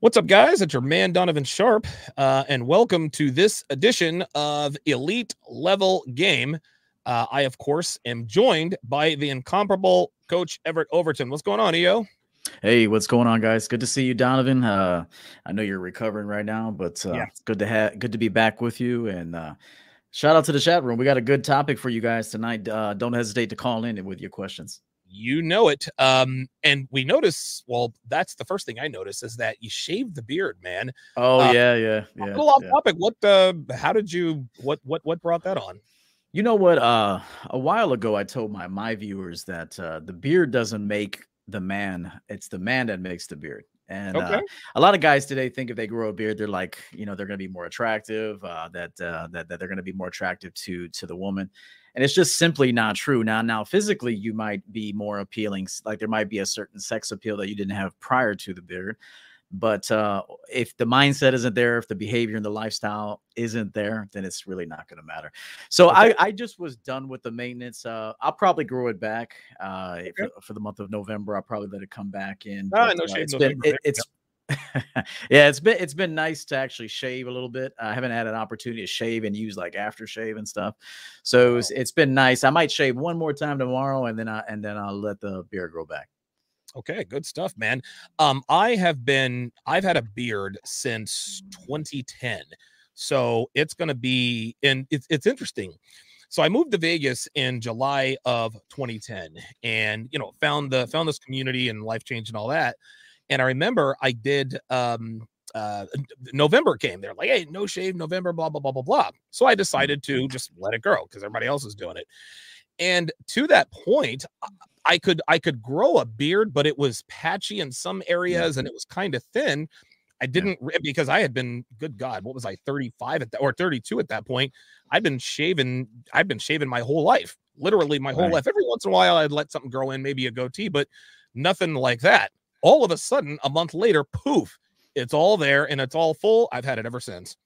What's up, guys? It's your man Donovan Sharpe, uh, and welcome to this edition of Elite Level Game. Uh, I, of course, am joined by the incomparable Coach Everett Overton. What's going on, EO? Hey, what's going on, guys? Good to see you, Donovan. Uh, I know you're recovering right now, but uh, yeah. it's good to have good to be back with you. And uh, shout out to the chat room. We got a good topic for you guys tonight. Uh, don't hesitate to call in with your questions you know it. Um, and we notice, well, that's the first thing I notice is that you shaved the beard, man. Oh uh, yeah, yeah, yeah. A little off yeah. topic. What uh how did you what what what brought that on? You know what? Uh a while ago I told my my viewers that uh the beard doesn't make the man, it's the man that makes the beard. And okay. uh, a lot of guys today think if they grow a beard, they're like, you know, they're going to be more attractive. Uh, that, uh, that that they're going to be more attractive to to the woman and it's just simply not true now now physically you might be more appealing like there might be a certain sex appeal that you didn't have prior to the beard but uh, if the mindset isn't there if the behavior and the lifestyle isn't there then it's really not going to matter so okay. I, I just was done with the maintenance uh, i'll probably grow it back uh, okay. for, for, the month of november i'll probably let it come back in ah, but, no uh, it's, been, it, it's yeah, it's been it's been nice to actually shave a little bit. I haven't had an opportunity to shave and use like aftershave and stuff, so it's, it's been nice. I might shave one more time tomorrow, and then I and then I'll let the beard grow back. Okay, good stuff, man. Um, I have been I've had a beard since 2010, so it's gonna be and it's it's interesting. So I moved to Vegas in July of 2010, and you know found the found this community and life change and all that. And I remember I did um uh November came. They're like, hey, no shave November, blah, blah, blah, blah, blah. So I mm-hmm. decided to just let it grow because everybody else is doing it. And to that point, I could I could grow a beard, but it was patchy in some areas and it was kind of thin. I didn't because I had been, good God, what was I, 35 at that or 32 at that point? I'd been shaving, I've been shaving my whole life, literally my whole right. life. Every once in a while, I'd let something grow in, maybe a goatee, but nothing like that all of a sudden, a month later, poof, it's all there and it's all full. I've had it ever since.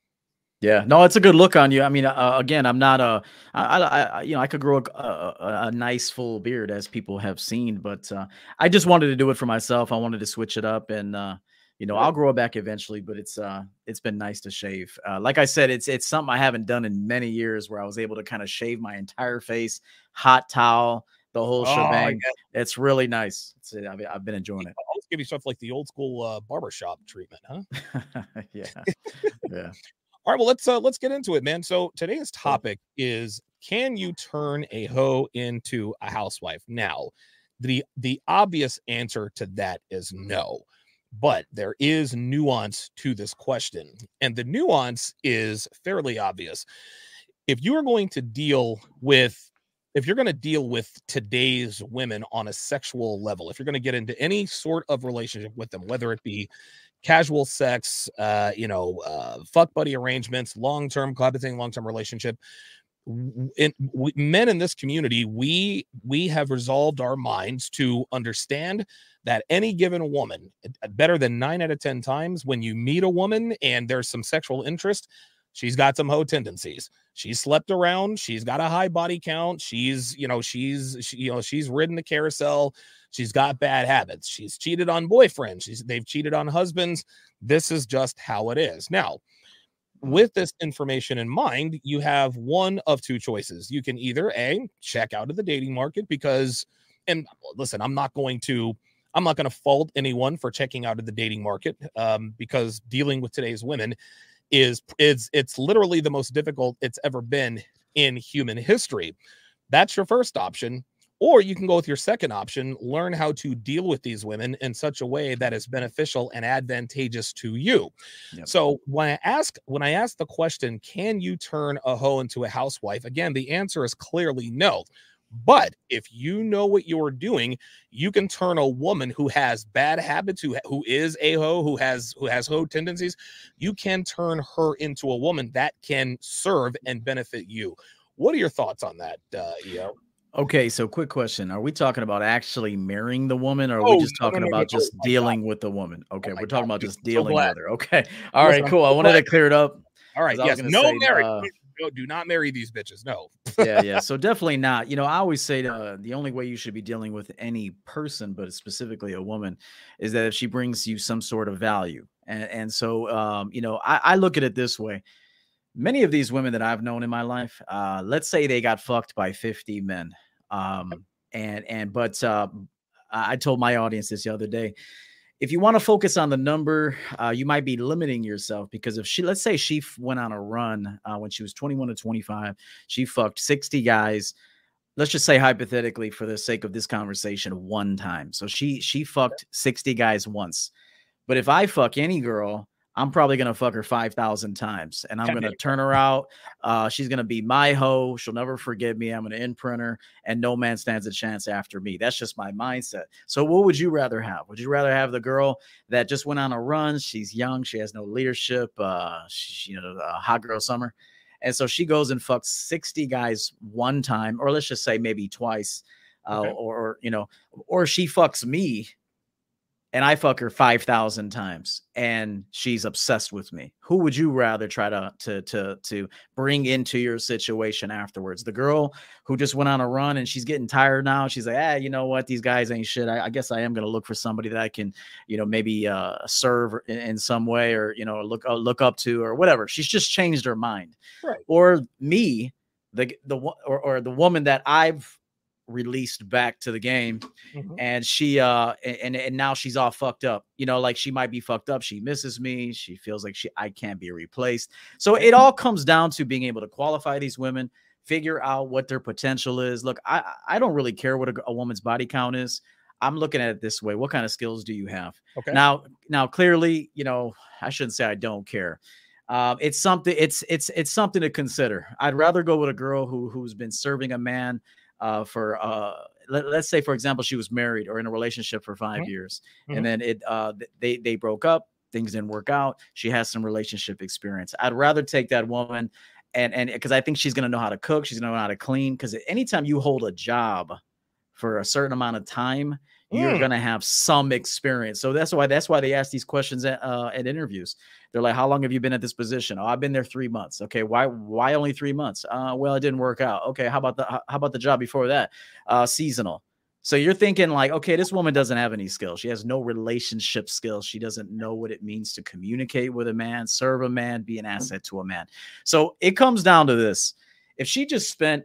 Yeah, no, it's a good look on you. I mean, uh, again, I'm not a, I, I, you know, I could grow a, a, a, nice full beard as people have seen, but uh, I just wanted to do it for myself. I wanted to switch it up, and uh, you know, I'll grow it back eventually. But it's, uh, it's been nice to shave. Uh, like I said, it's, it's something I haven't done in many years, where I was able to kind of shave my entire face, hot towel, the whole oh, shebang. It's really nice. It's, I've, I've been enjoying it. Give you stuff like the old school uh, barbershop treatment, huh? yeah, yeah. All right, well let's uh, let's get into it, man. So today's topic is: Can you turn a hoe into a housewife? Now, the the obvious answer to that is no, but there is nuance to this question, and the nuance is fairly obvious. If you are going to deal with if you're going to deal with today's women on a sexual level, if you're going to get into any sort of relationship with them, whether it be casual sex, uh, you know, uh, fuck buddy arrangements, long term cohabiting, long term relationship, in, we, men in this community, we we have resolved our minds to understand that any given woman, better than nine out of ten times, when you meet a woman and there's some sexual interest, she's got some hoe tendencies she's slept around she's got a high body count she's you know she's she, you know she's ridden the carousel she's got bad habits she's cheated on boyfriends she's they've cheated on husbands this is just how it is. Now with this information in mind you have one of two choices. You can either a check out of the dating market because and listen i'm not going to i'm not going to fault anyone for checking out of the dating market um, because dealing with today's women is it's it's literally the most difficult it's ever been in human history. That's your first option. Or you can go with your second option, learn how to deal with these women in such a way that is beneficial and advantageous to you. Yep. So when I ask when I ask the question, can you turn a hoe into a housewife? Again, the answer is clearly no. But if you know what you're doing, you can turn a woman who has bad habits, who who is a hoe, who has who has hoe tendencies, you can turn her into a woman that can serve and benefit you. What are your thoughts on that, uh, EO? Okay, so quick question: Are we talking about actually marrying the woman, or are oh, we just talking no, no, no, about just dealing God. with the woman? Okay, oh we're talking God. about just dealing so with her. Okay, all right, cool. I wanted to clear it up. All right, yes, no marriage. Uh, do not marry these bitches. No. yeah, yeah. So definitely not. You know, I always say uh, the only way you should be dealing with any person, but specifically a woman, is that if she brings you some sort of value. And, and so, um, you know, I, I, look at it this way. Many of these women that I've known in my life, uh, let's say they got fucked by 50 men. Um, and, and, but, uh, I told my audience this the other day. If you want to focus on the number, uh, you might be limiting yourself because if she, let's say she went on a run uh, when she was 21 to 25, she fucked 60 guys. Let's just say hypothetically for the sake of this conversation one time. So she she fucked 60 guys once. But if i fuck any girl i'm probably gonna fuck her 5000 times and i'm gonna turn her out uh, she's gonna be my hoe she'll never forgive me i'm gonna imprint her and no man stands a chance after me. That's just my mindset. So what would you rather have? Would you rather have the girl that just went on a run she's young she has no leadership uh she, you know a hot girl summer and so she goes and fucks 60 guys one time, or let's just say maybe twice, uh, okay. or, you know, or she fucks me and I fuck her 5,000 times and she's obsessed with me. Who would you rather try to to to to bring into your situation afterwards? The girl who just went on a run and she's getting tired now. She's like, "Ah, you know what? These guys ain't shit. I, I guess I am going to look for somebody that I can, you know, maybe uh serve in, in some way or, you know, look uh, look up to or whatever. She's just changed her mind. Right. Or me, the the or, or the woman that I've released back to the game mm-hmm. and she uh and and now she's all fucked up you know like she might be fucked up she misses me she feels like she i can't be replaced. So it all comes down to being able to qualify these women figure out what their potential is. Look i i don't really care what a, a woman's body count is. I'm looking at it this way what kind of skills do you have? Okay. Now now clearly you know i shouldn't say i don't care. Um, it's something it's it's it's something to consider. I'd rather go with a girl who who's been serving a man uh, for uh, let, us say for example she was married or in a relationship for 5 mm-hmm. years mm-hmm. and then it uh, they they broke up things didn't work out she has some relationship experience i'd rather take that woman and and because i think she's going to know how to cook she's going to know how to clean because anytime you hold a job for a certain amount of time you're mm. going to have some experience. So that's why that's why they ask these questions at, uh, at interviews. They're like, "How long have you been at this position?" "Oh, I've been there three months." Okay, why why only three months? Uh, well, it didn't work out. Okay, how about the how about the job before that? Uh, seasonal. So you're thinking like, okay, this woman doesn't have any skills. She has no relationship skills. She doesn't know what it means to communicate with a man, serve a man, be an mm. asset to a man. So it comes down to this: if she just spent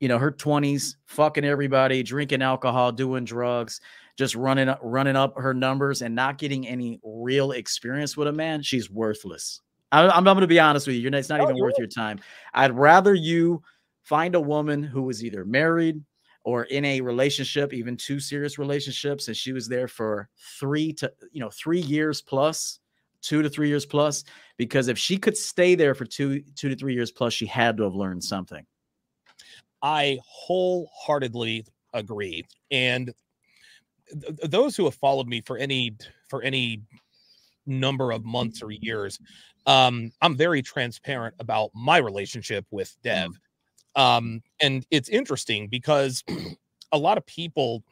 you know, her 20s, fucking everybody, drinking alcohol, doing drugs, just running up, running up her numbers and not getting any real experience with a man, she's worthless. I, am I'm going to be honest with you. It's not oh, even worth your time. I'd rather you find a woman who was either married or in a relationship, even two serious relationships, and she was there for three to, you know, three years plus, two to three years plus. Because if she could stay there for two, two to three years plus, she had to have learned something. I wholeheartedly agree. And th- those who have followed me for any for any number of months or years, um, I'm very transparent about my relationship with Dev. Mm-hmm. Um, and it's interesting because a lot of people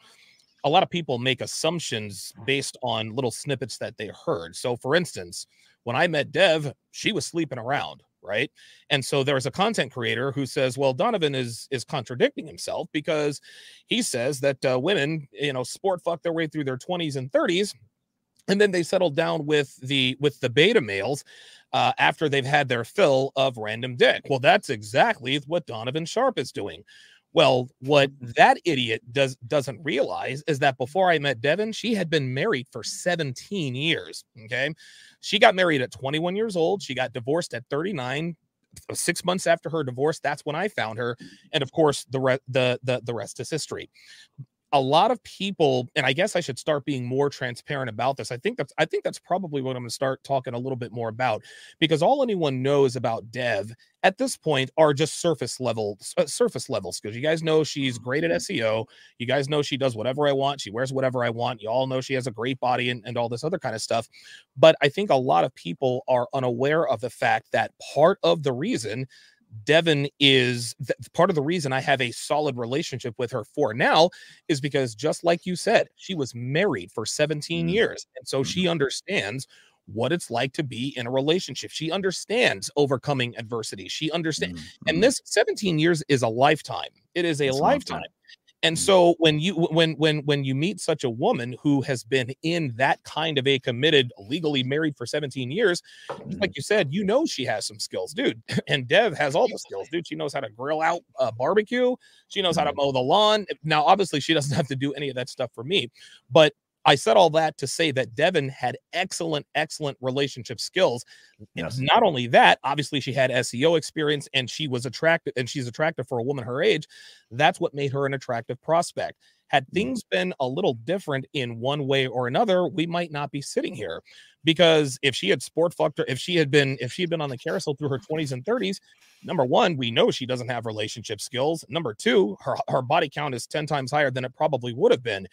a lot of people make assumptions based on little snippets that they heard. So for instance, when I met Dev, she was sleeping around right? And so there's a content creator who says well donovan is is contradicting himself because he says that uh, women you know sport fuck their way through their 20s and 30s and then they settle down with the with the beta males uh, after they've had their fill of random dick. Well that's exactly what donovan sharpe is doing well, what mm-hmm. that idiot does doesn't realize is that before I met Devin, she had been married for 17 years. Okay. She got married at 21 years old. She got divorced at 39. Uh, six months after her divorce, that's when I found her, and of course, the re- the the the rest is history a lot of people and i guess i should start being more transparent about this i think that's i think that's probably what i'm going to start talking a little bit more about because all anyone knows about dev at this point are just surface level uh, surface levels because you guys know she's great at mm-hmm. seo you guys know she does whatever i want she wears whatever i want you all know she has a great body and, and all this other kind of stuff but i think a lot of people are unaware of the fact that part of the reason Devin is th- part of the reason I have a solid relationship with her for now is because just like you said, she was married for 17 mm. years. And so she mm-hmm. understands what it's like to be in a relationship. She understands overcoming adversity. She understands. Mm-hmm. And this 17 years is a lifetime. It is a lifetime. And mm. so when you when when when you meet such a woman who has been in that kind of a committed, legally married for 17 years, like mm. you said, you know she has some skills, dude. And Dev has all the skills, dude. She knows how to grill out a barbecue. She knows how to mow the lawn. Now, obviously, she doesn't have to do any of that stuff for me, but I said all that to say that Devin had excellent, excellent relationship skills. Yes. Not only that, obviously she had SEO experience and she was attractive and she's attractive for a woman her age. That's what made her an attractive prospect. Had mm-hmm. things been a little different in one way or another, we might not be sitting here. Because if she had sport fucked her, if she had been, if she had been on the carousel through her 20s and 30s, number one, we know she doesn't have relationship skills. Number two, her, her body count is 10 times higher than it probably would have been.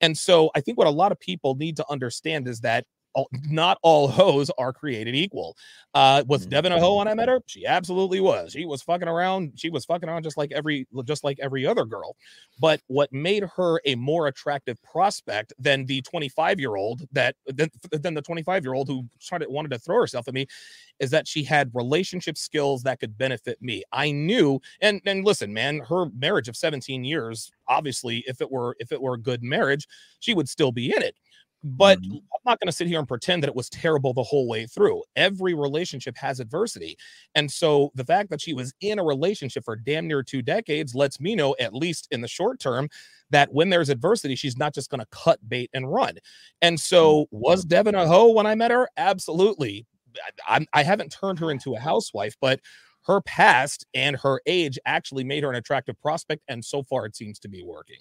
And so I think what a lot of people need to understand is that all, not all hoes are created equal. Uh, was Devin a hoe when I met her? She absolutely was. She was fucking around. She was fucking around just like every just like every other girl. But what made her a more attractive prospect than the 25 year old that than, than the 25 year old who started wanted to throw herself at me is that she had relationship skills that could benefit me. I knew, and and listen, man, her marriage of 17 years, obviously, if it were if it were a good marriage, she would still be in it. But mm-hmm. I'm not going to sit here and pretend that it was terrible the whole way through. Every relationship has adversity. And so the fact that she was in a relationship for damn near two decades lets me know, at least in the short term, that when there's adversity, she's not just going to cut bait and run. And so, was mm-hmm. Devin a hoe when I met her? Absolutely. I, I haven't turned her into a housewife, but her past and her age actually made her an attractive prospect. And so far, it seems to be working.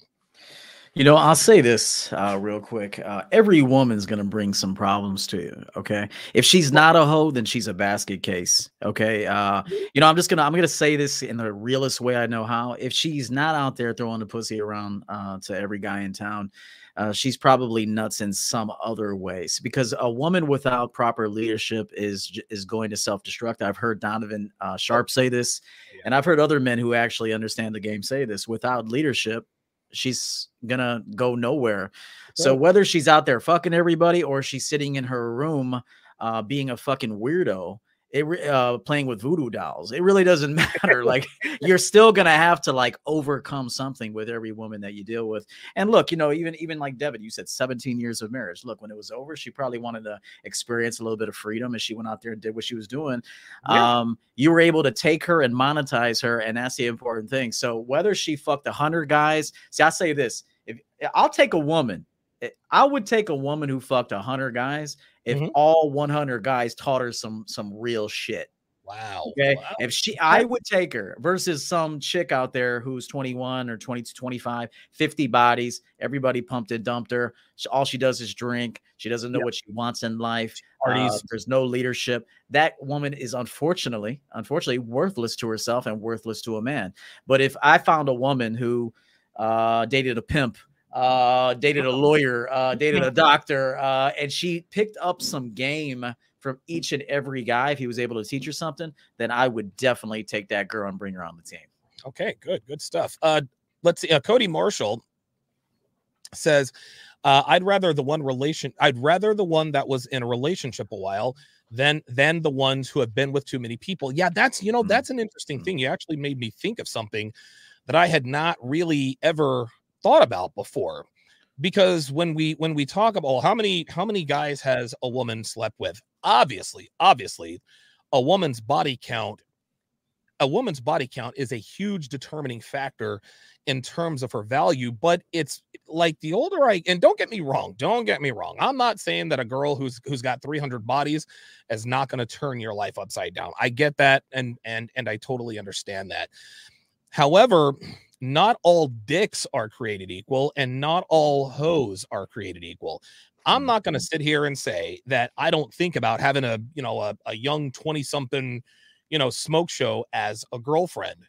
You know, I'll say this uh, real quick. Uh, every woman's gonna bring some problems to you. Okay, if she's not a hoe, then she's a basket case. Okay, uh, mm-hmm. you know, I'm just gonna I'm gonna say this in the realest way I know how. If she's not out there throwing the pussy around uh, to every guy in town, uh, she's probably nuts in some other ways. Because a woman without proper leadership is is going to self destruct. I've heard Donovan uh, Sharpe say this, and I've heard other men who actually understand the game say this. Without leadership, she's gonna go nowhere. So whether she's out there fucking everybody or she's sitting in her room uh, being a fucking weirdo, it uh, playing with voodoo dolls. It really doesn't matter. like you're still gonna have to like overcome something with every woman that you deal with. And look, you know, even even like Devin, you said 17 years of marriage. Look, when it was over, she probably wanted to experience a little bit of freedom, and she went out there and did what she was doing. Yeah. Um, you were able to take her and monetize her, and that's the important thing. So whether she fucked a hundred guys, see, I say this: if I'll take a woman Eh, I would take a woman who fucked a 100 guys if mm-hmm. all 100 guys taught her some some real shit. Wow. Okay. Wow. If she, I would take her versus some chick out there who's 21 or 22, 25, 50 bodies. Everybody pumped and dumped her. all she does is drink. She doesn't know yep. what she wants in life. Uh, there's no leadership. That woman is unfortunately, unfortunately, worthless to herself and worthless to a man. But if I found a woman who uh, dated a pimp uh, dated a lawyer, uh, dated a doctor, uh, and she picked up some game from each and every guy. If he was able to teach her something, then I would definitely take that girl and bring her on the team. Okay, good, good stuff. Uh, let's see. Uh, Cody Marshall says, uh, "I'd rather the one relation. I'd rather the one that was in a relationship a while." than than the ones who have been with too many people. Yeah, that's you know, mm-hmm. that's an interesting mm-hmm. thing. You actually made me think of something that I had not really ever thought about before because when we when we talk about how many how many guys has a woman slept with? Obviously obviously a woman's body count a woman's body count is a huge determining factor in terms of her value but it's like the older i and don't get me wrong don't get me wrong i'm not saying that a girl who's who's got 300 bodies is not going to turn your life upside down. I get that and and and i totally understand that. However not all dicks are created equal and not all hoes are created equal. I'm not going to mm-hmm. sit here and say that I don't think about having a, you know, a, a young 20 something, you know, smoke show as a girlfriend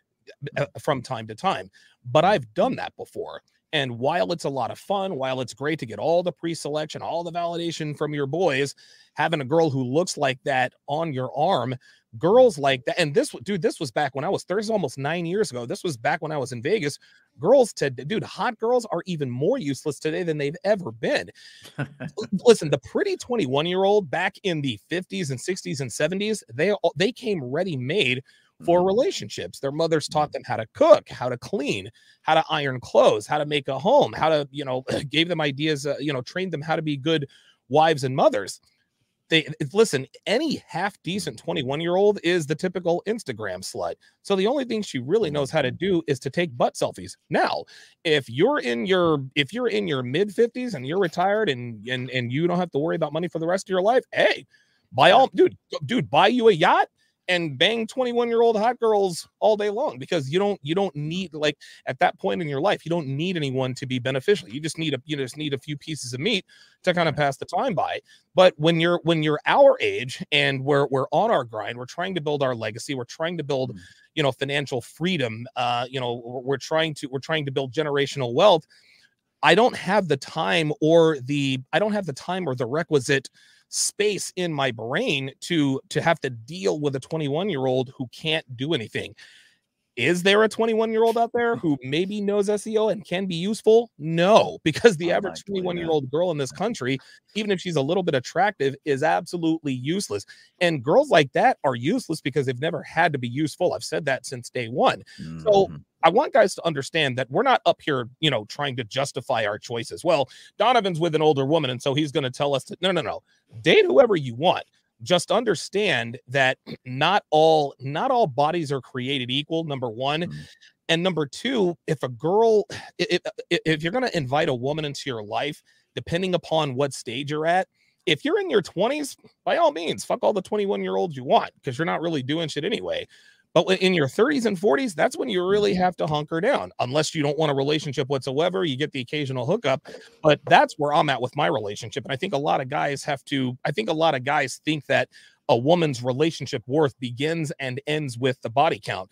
uh, from time to time, but I've done that before. And while it's a lot of fun, while it's great to get all the pre selection, all the validation from your boys, having a girl who looks like that on your arm girls like that and this dude this was back when i was there's almost nine years ago this was back when i was in vegas girls to dude hot girls are even more useless today than they've ever been. Listen the pretty 21 year old back in the 50s and 60s and 70s they they came ready made for mm-hmm. relationships. Their mothers taught mm-hmm. them how to cook, how to clean, how to iron clothes, how to make a home, how to, you know, gave them ideas, uh, you know, trained them how to be good wives and mothers they listen any half decent 21 year old is the typical instagram slut so the only thing she really knows how to do is to take butt selfies now if you're in your if you're in your mid 50s and you're retired and and and you don't have to worry about money for the rest of your life hey by all dude dude buy you a yacht and bang 21 year old hot girls all day long because you don't you don't need like at that point in your life you don't need anyone to be beneficial. You just need a you just need a few pieces of meat to kind of pass the time by. But when you're when you're our age and we're we're on our grind we're trying to build our legacy we're trying to build mm-hmm. you know financial freedom uh you know we're trying to we're trying to build generational wealth i don't have the time or the i don't have the time or the requisite space in my brain to to have to deal with a 21 year old who can't do anything is there a 21 year old out there who maybe knows SEO and can be useful? No, because the average 21 year old girl in this country, even if she's a little bit attractive, is absolutely useless. And girls like that are useless because they've never had to be useful. I've said that since day one. Mm-hmm. So I want guys to understand that we're not up here, you know, trying to justify our choices. Well, Donovan's with an older woman, and so he's going to tell us to no, no, no, date whoever you want. Just understand that not all not all bodies are created equal. Number one. Mm-hmm. And number two, if a girl, if, if you're going to invite a woman into your life, depending upon what stage you're at, if you're in your 20s, by all means, fuck all the 21 year olds you want because you're not really doing shit anyway. But in your 30s and 40s, that's when you really mm-hmm. have to hunker down. Unless you don't want a relationship whatsoever, you get the occasional hookup. But that's where I'm at with my relationship. And I think a lot of guys have to, I think a lot of guys think that a woman's relationship worth begins and ends with the body count.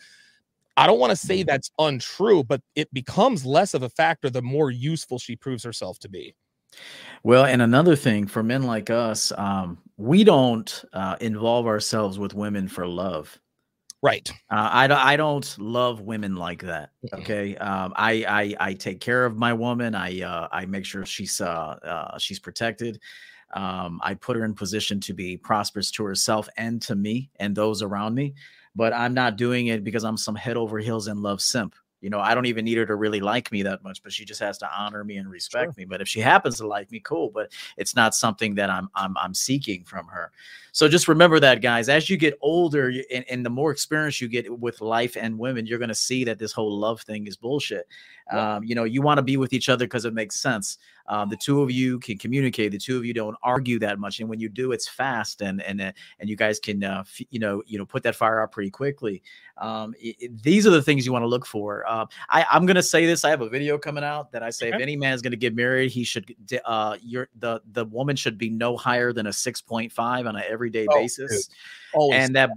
I don't want to say mm-hmm. that's untrue, but it becomes less of a factor the more useful she proves herself to be. Well, and another thing for men like us, um, we don't uh, involve ourselves with women for love. Right. Uh, I, I don't love women like that. Okay. Um, I, I, I take care of my woman. I, uh, I make sure she's, uh, uh, she's protected. Um, I put her in position to be prosperous to herself and to me and those around me. But I'm not doing it because I'm some head over heels in love simp. You know, I don't even need her to really like me that much, but she just has to honor me and respect sure. me. But if she happens to like me, cool. But it's not something that I'm I'm I'm seeking from her. So just remember that, guys. As you get older and, and the more experience you get with life and women, you're going to see that this whole love thing is bullshit. Yeah. Um, you know, you want to be with each other because it makes sense. Um, the two of you can communicate. The two of you don't argue that much, and when you do, it's fast, and and uh, and you guys can, uh, you know, you know, put that fire out pretty quickly. Um, it, it, these are the things you want to look for. Uh, I, I'm going to say this. I have a video coming out that I say okay. if any man is going to get married, he should. Uh, your the the woman should be no higher than a six point five on an everyday oh, basis, and that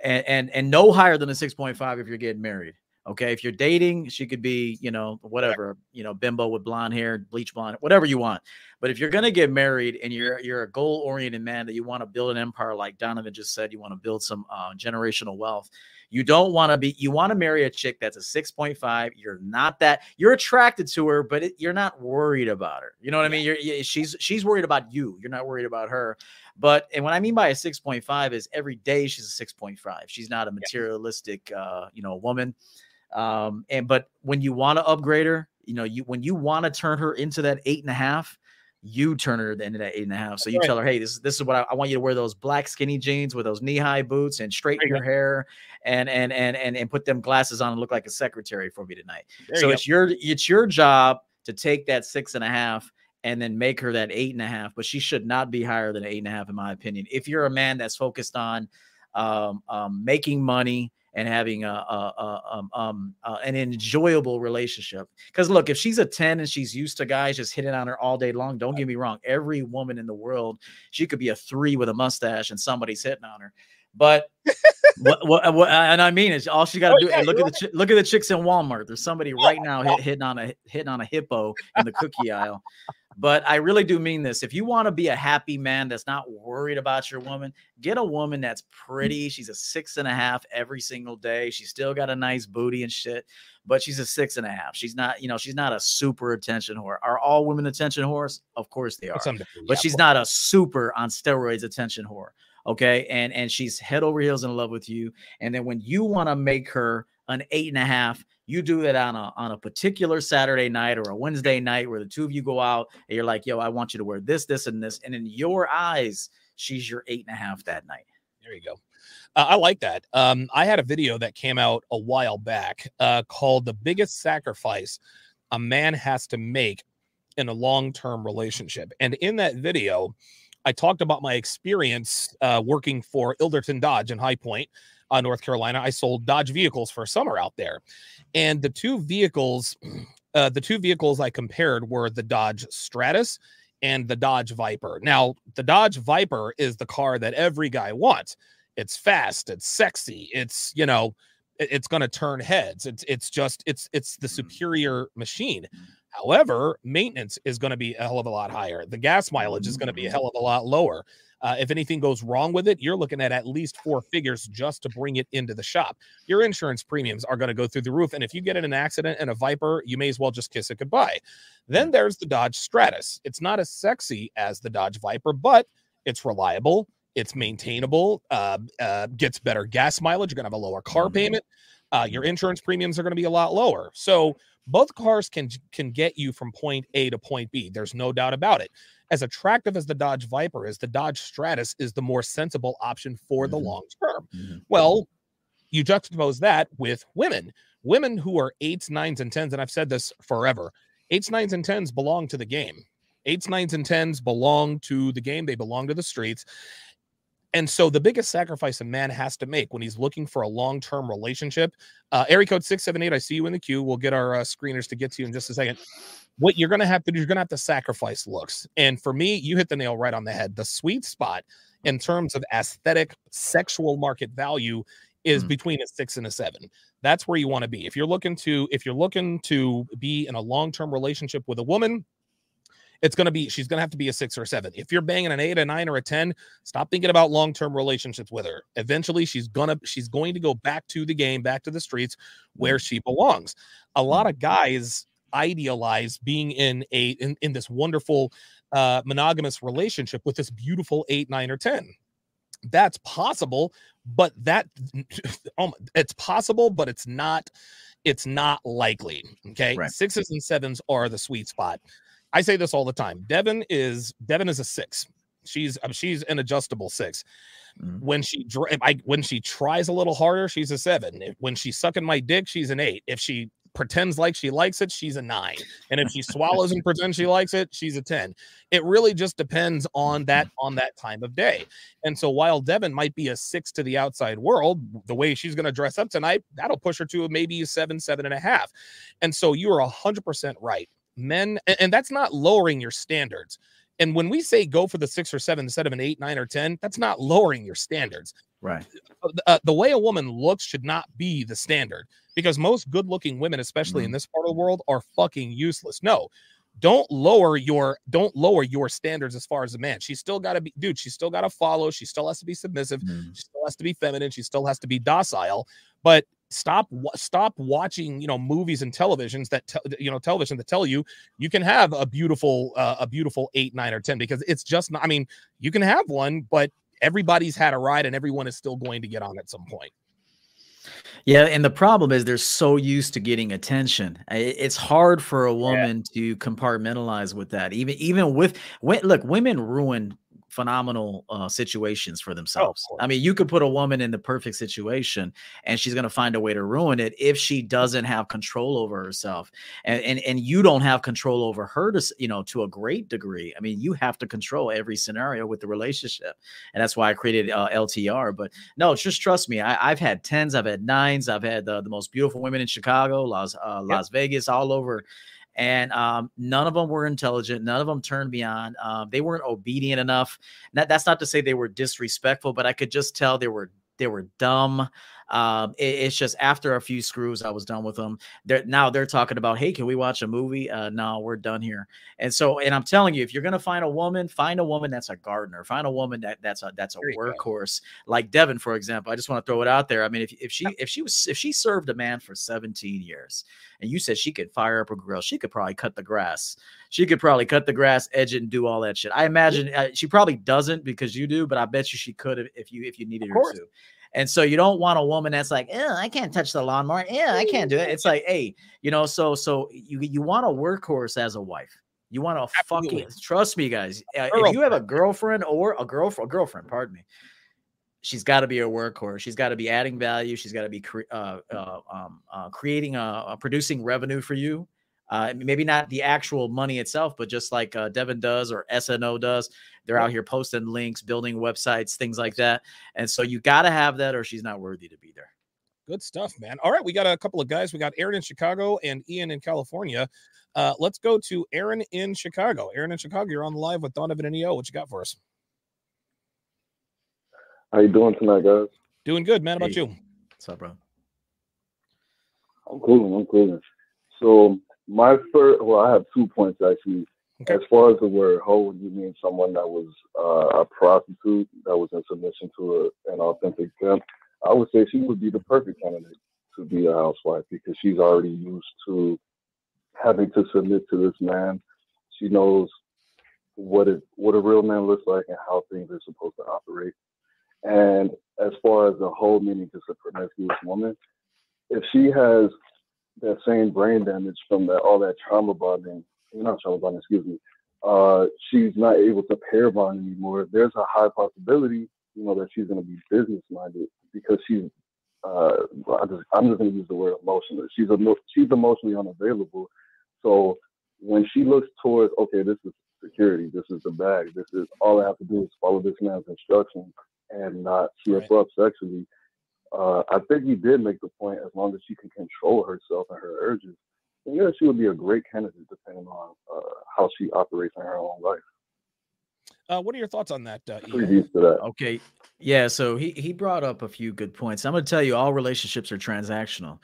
and, and and no higher than a six point five if you're getting married. Okay, if you're dating, she could be, you know, whatever, you know, bimbo with blonde hair, bleach blonde, whatever you want. But if you're gonna get married and you're you're a goal oriented man that you want to build an empire, like Donovan just said, you want to build some uh, generational wealth. You don't want to be. You want to marry a chick that's a six point five. You're not that. You're attracted to her, but it, you're not worried about her. You know what I mean? You're, she's she's worried about you. You're not worried about her. But and what I mean by a 6.5 is every day she's a 6.5. She's not a materialistic uh, you know, woman. Um, and but when you want to upgrade her, you know, you when you want to turn her into that eight and a half, you turn her into that eight and a half. So you right. tell her, hey, this, this is what I, I, want you to wear those black skinny jeans with those knee-high boots and straighten you your go. hair and and and and and put them glasses on and look like a secretary for me tonight. There so you it's your it's your job to take that six and a half and then make her that eight and a half, but she should not be higher than eight and a half, in my opinion. If you're a man that's focused on um, um, making money and having a, a, a um, um uh, an enjoyable relationship. Because look, if she's a 10 and she's used to guys just hitting on her all day long, don't get me wrong. Every woman in the world, she could be a three with a mustache and somebody's hitting on her. But what, what, what, and I mean, it's all she got to oh, do. Yeah, look at the look at the chicks in Walmart. There's somebody right now hit, hitting on a hitting on a hippo in the cookie aisle. But I really do mean this. If you want to be a happy man that's not worried about your woman, get a woman that's pretty. She's a six and a half every single day. She's still got a nice booty and shit, but she's a six and a half. She's not, you know, she's not a super attention whore. Are all women attention whores? Of course they are. But she's not a super on steroids attention whore. okay, and and she's head over heels in love with you, and then when you want to make her an eight and a half, you do that on a on a particular Saturday night or a Wednesday night where the two of you go out and you're like, yo, I want you to wear this, this, and this, and in your eyes, she's your eight and a half that night. There you go. Uh, I like that. Um, I had a video that came out a while back uh, called "The Biggest Sacrifice a Man Has to Make in a Long-Term Relationship," and in that video, I talked about my experience uh, working for Ilderton Dodge in High Point, uh, North Carolina. I sold Dodge vehicles for a summer out there, and the two vehicles, uh, the two vehicles I compared were the Dodge Stratus and the Dodge Viper. Now, the Dodge Viper is the car that every guy wants. It's fast, it's sexy, it's, you know, it's going to turn heads. It's it's just it's it's the mm-hmm. superior machine. However, maintenance is going to be a hell of a lot higher. The gas mileage is going to be a mm-hmm. hell of a lot lower. Uh, if anything goes wrong with it, you're looking at at least four figures just to bring it into the shop. Your insurance premiums are going to go through the roof. And if you get in an accident and a Viper, you may as well just kiss it goodbye. Then there's the Dodge Stratus. It's not as sexy as the Dodge Viper, but it's reliable, it's maintainable, uh, uh, gets better gas mileage. You're going to have a lower car mm-hmm. payment. Uh, your insurance premiums are going to be a lot lower. So both cars can can get you from point A to point B. There's no doubt about it as attractive as the Dodge Viper is, the Dodge Stratus is the more sensible option for mm-hmm. the long term. Mm-hmm. Well, you juxtapose that with women, women who are eights, nines, and tens, and I've said this forever eights, nines, and tens belong to the game. Eights, nines, and tens belong to the game, they belong to the streets. And so the biggest sacrifice a man has to make when he's looking for a long-term relationship, uh, area code 678, I see you in the queue. We'll get our uh, screeners to get to you in just a second what you're going to have to do, you're going to have to sacrifice looks. And for me, you hit the nail right on the head. The sweet spot in terms of aesthetic, sexual market value is mm. between a six and a seven. That's where you want to be. If you're looking to, if you're looking to be in a long-term relationship with a woman, it's going to be she's going to have to be a six or a seven. If you're banging an eight, a nine, or a ten, stop thinking about long-term relationships with her. Eventually, she's gonna she's going to go back to the game, back to the streets where mm. she belongs. A lot mm. of guys idealize being in a in, in this wonderful uh monogamous relationship with this beautiful eight nine or ten that's possible but that um, it's possible but it's not it's not likely okay right. sixes and sevens are the sweet spot i say this all the time devin is devin is a six she's she's an adjustable 6 mm-hmm. when she I, when she tries a little harder she's a seven when she's sucking my dick she's an eight if she pretends like she likes it, she's a nine. And if she swallows and pretends she likes it, she's a 10. It really just depends on that on that time of day. And so while Devin might be a six to the outside world, the way she's going to dress up tonight, that'll push her to maybe a seven, seven and a half. And so you are a hundred percent right. Men, and that's not lowering your standards. And when we say go for the six or seven instead of an eight, nine, or 10, that's not lowering your standards. Right. Uh, uh, the way a woman looks should not be the standard because most good looking women, especially mm-hmm. in this part of the world, are fucking useless. No, don't lower your don't lower your standards as far as a man. She's still got to be, dude. She still got to follow. She still has to be submissive. Mm-hmm. She still has to be feminine. She still has to be docile. But stop stop watching you know movies and televisions that te- you know television that tell you you can have a beautiful uh, a beautiful eight nine or ten because it's just not i mean you can have one but everybody's had a ride and everyone is still going to get on at some point. Yeah, and the problem is they're so used to getting attention. It's hard for a woman yeah. to compartmentalize with that. Even even with look, women ruin phenomenal uh, situations for oh, themselves. Oh, I mean, you could put a woman in the perfect situation and she's going to find a way to ruin it if she doesn't have control over herself. And, and and you don't have control over her to, you know, to a great degree. I mean, you have to control every scenario with the relationship. And that's why I created uh, LTR. But no, just trust me. I, have had tens, I've had nines, I've had the, the most beautiful women in Chicago, Las, uh, Las yep. Vegas, all over and um, none of them were intelligent. None of them turned me on. Um, they weren't obedient enough. That, that's not to say they were disrespectful, but I could just tell they were they were dumb. Um, it, it's just after a few screws, I was done with them. They're now they're talking about, hey, can we watch a movie? Uh, no, we're done here. And so, and I'm telling you, if you're gonna find a woman, find a woman that's a gardener. Find a woman that that's a that's a workhorse, like Devin, for example. I just want to throw it out there. I mean, if if she if she was if she served a man for 17 years, and you said she could fire up a grill, she could probably cut the grass. She could probably cut the grass, edge it, and do all that shit. I imagine uh, she probably doesn't because you do, but I bet you she could if, if you if you needed her to. And so you don't want a woman that's like, I can't touch the lawnmower. Yeah, I can't do it. It's like, hey, you know, so so you you want a workhorse as a wife. You want to fucking trust me, guys. Uh, if you have a girlfriend or a girlfriend, a girlfriend, pardon me, she's got to be a workhorse. She's got to be adding value. She's got to be cre- uh, uh, um, uh, creating, a, producing revenue for you. Uh, maybe not the actual money itself, but just like uh, Devin does or SNO does, they're out here posting links, building websites, things like that. And so you got to have that, or she's not worthy to be there. Good stuff, man. All right, we got a couple of guys. We got Aaron in Chicago and Ian in California. Uh, let's go to Aaron in Chicago. Aaron in Chicago, you're on the live with Donovan and EO. What you got for us? How you doing tonight, guys? Doing good, man. How about hey. you? What's up, bro? I'm cool. I'm cool. So my first, well, I have two points actually. Okay. As far as the word hoe, you mean someone that was uh, a prostitute that was in submission to a, an authentic pimp. I would say she would be the perfect candidate to be a housewife because she's already used to having to submit to this man. She knows what it what a real man looks like and how things are supposed to operate. And as far as the whole meaning just a promiscuous woman, if she has that same brain damage from that all that trauma bonding, not trauma bonding, excuse me, uh, she's not able to pair bond anymore. There's a high possibility, you know, that she's going to be business minded because she's. Uh, I just, I'm just going to use the word emotional. She's emo- she's emotionally unavailable. So when she looks towards, okay, this is security, this is the bag, this is all I have to do is follow this man's instructions and not slip right. up sexually. Uh, I think he did make the point as long as she can control herself and her urges, then yeah, she would be a great candidate depending on uh, how she operates in her own life. Uh, what are your thoughts on that? Uh, to that. Okay, yeah. So he he brought up a few good points. I'm going to tell you, all relationships are transactional,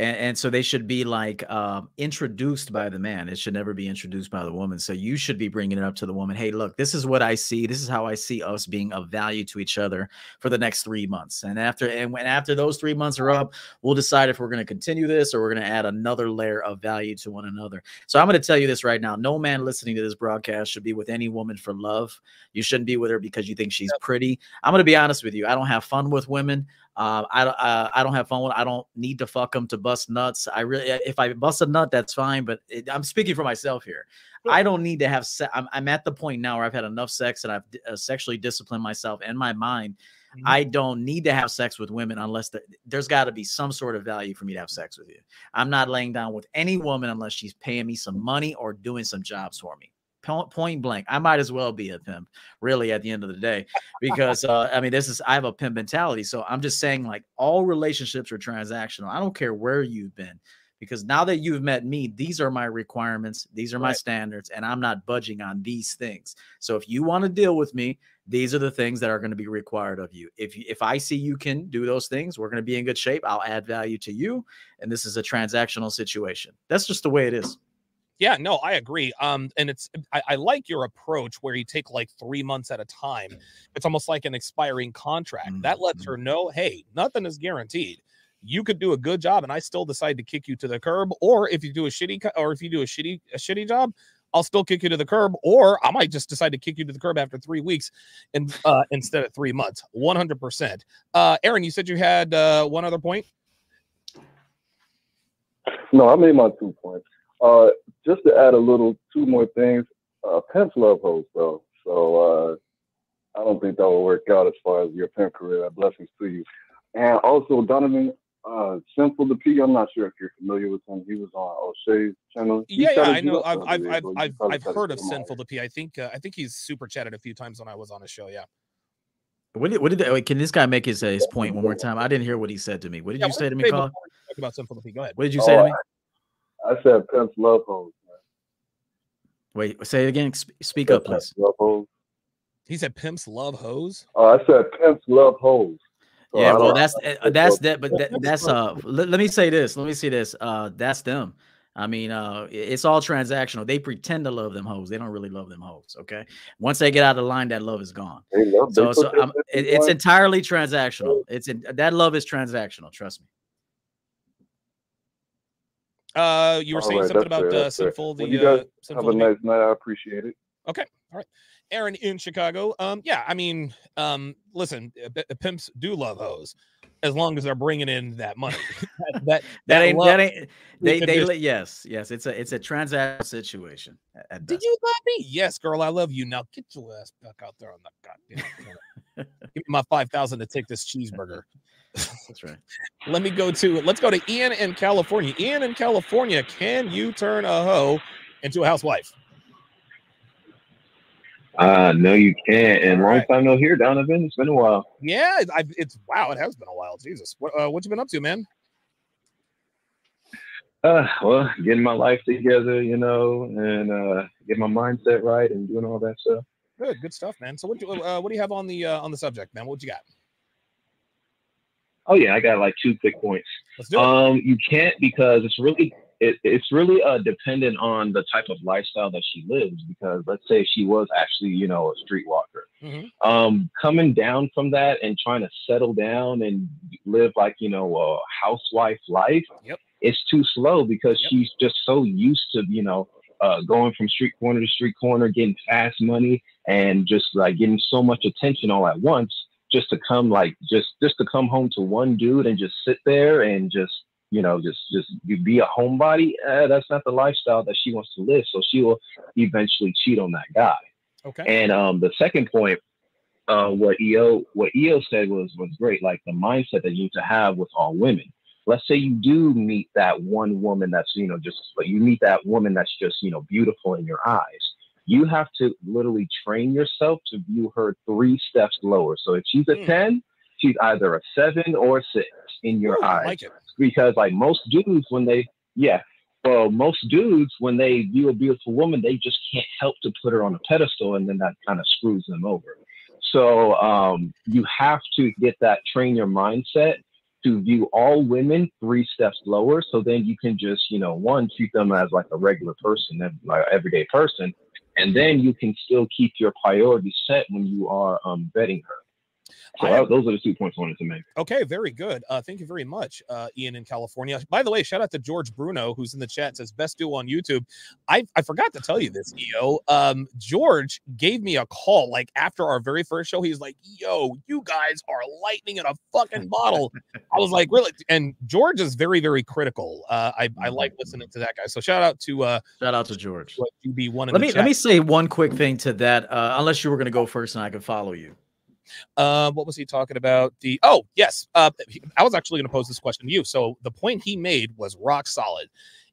and, and so they should be like uh, introduced by the man. It should never be introduced by the woman. So you should be bringing it up to the woman. Hey, look, this is what I see. This is how I see us being of value to each other for the next three months. And after and when after those three months are up, we'll decide if we're going to continue this or we're going to add another layer of value to one another. So I'm going to tell you this right now: no man listening to this broadcast should be with any woman for love. You shouldn't be with her because you think she's pretty. I'm going to be honest with you. I don't have fun with women. Uh, I don't uh, I don't have fun with. I don't need to fuck them to bust nuts. I really, if I bust a nut, that's fine. But it, I'm speaking for myself here. I don't need to have. Se- I'm, I'm at the point now where I've had enough sex and I've uh, sexually disciplined myself and my mind. Mm-hmm. I don't need to have sex with women unless the, there's got to be some sort of value for me to have sex with you. I'm not laying down with any woman unless she's paying me some money or doing some jobs for me point blank. I might as well be a pimp, really, at the end of the day, because uh, I mean, this is I have a pimp mentality. So I'm just saying, like, all relationships are transactional. I don't care where you've been, because now that you've met me, these are my requirements, these are my standards, and I'm not budging on these things. So if you want to deal with me, these are the things that are going to be required of you. If if I see you can do those things, we're going to be in good shape. I'll add value to you, and this is a transactional situation. That's just the way it is. Yeah, no, I agree. Um, and it's I, I, like your approach where you take like three months at a time. It's almost like an expiring contract. Mm-hmm. That lets mm-hmm. her know, hey, nothing is guaranteed. You could do a good job, and I still decide to kick you to the curb. Or if you do a shitty, or if you do a shitty, a shitty job, I'll still kick you to the curb. Or I might just decide to kick you to the curb after three weeks, and uh, instead of three months. One hundred percent. Uh, Aaron, you said you had uh, one other point. No, I made my two points. Uh, just to add a little, two more things. Uh, pimps love hoes, though. So uh, I don't think that will work out as far as your pimp career. Blessings to you. And also, Donovan, uh, Sinful the P. I'm not sure if you're familiar with him. He was on O'Shea's channel. He yeah, yeah, I know. I've I've I've, I've, I've heard of Sinful the P. I think uh, I think he's super chatted a few times when I was on a show. Yeah. What did what did wait, can this guy make his uh, his point one more time? I didn't hear what he said to me. What did yeah, you say to me, Carl? Talk about Sinful the P. Go ahead. What did you say oh, to me? I said pimps love hoes. Wait, say it again. Speak up, please. Love hoes. He said pimps love hoes. Oh, I said pimps love hoes. So yeah, well, that's uh, that's that, but that, that's uh. Let, let, me say this. Let me see this. Uh, that's them. I mean, uh, it's all transactional. They pretend to love them hoes. They don't really love them hoes. Okay. Once they get out of line, that love is gone. Love, so, so it, it's entirely transactional. It's in, that love is transactional. Trust me. Uh, you were all saying right, something about uh, sinful. The you guys uh, have a nice night. I appreciate it. Okay. All right. Aaron in Chicago. Um, yeah, I mean, um, listen, pimps do love hoes as long as they're bringing in that money. that, that, that, ain't that ain't they they just, yes yes it's a it's a transaction situation. Did you love me? Yes, girl, I love you. Now get your ass back out there on the goddamn. Give me my five thousand to take this cheeseburger. That's right. Let me go to let's go to Ian in California. Ian in California, can you turn a hoe into a housewife? Uh, no, you can't. And long right. time no here, Donovan. It's been a while. Yeah, I, it's wow. It has been a while. Jesus, what uh, what you been up to, man? Uh, well, getting my life together, you know, and uh, getting my mindset right and doing all that stuff. Good, good stuff, man. So, what do uh, what do you have on the uh, on the subject, man? What you got? Oh yeah, I got like two quick points. Um, you can't because it's really it, it's really uh, dependent on the type of lifestyle that she lives. Because let's say she was actually, you know, a streetwalker, mm-hmm. um, coming down from that and trying to settle down and live like you know a housewife life, yep. it's too slow because yep. she's just so used to you know uh, going from street corner to street corner, getting fast money, and just like getting so much attention all at once. Just to come like just just to come home to one dude and just sit there and just you know, just just be a homebody. Uh, that's not the lifestyle that she wants to live. So she will eventually cheat on that guy. Okay. And um, the second point, uh, what EO what EO said was was great. Like the mindset that you need to have with all women. Let's say you do meet that one woman that's you know just like you meet that woman that's just you know beautiful in your eyes. You have to literally train yourself to view her three steps lower. So if she's a mm. ten, she's either a seven or a six in your Ooh, eyes. Like because like most dudes when they yeah well most dudes when they view a beautiful woman they just can't help to put her on a pedestal and then that kind of screws them over so um, you have to get that train your mindset to view all women three steps lower so then you can just you know one treat them as like a regular person like everyday person and then you can still keep your priorities set when you are um, vetting her so those are the two points I wanted to make. Okay, very good. Uh, thank you very much, uh, Ian in California. By the way, shout out to George Bruno, who's in the chat, says best duo on YouTube. I, I forgot to tell you this, EO. Um, George gave me a call like after our very first show. He's like, yo, you guys are lightning in a fucking bottle. I was like, really? And George is very, very critical. Uh, I, I like listening to that guy. So shout out to uh shout out to George. Be one let me let me say one quick thing to that. Uh, unless you were gonna go first and I can follow you. Uh, what was he talking about? The oh yes, uh, I was actually going to pose this question to you. So the point he made was rock solid.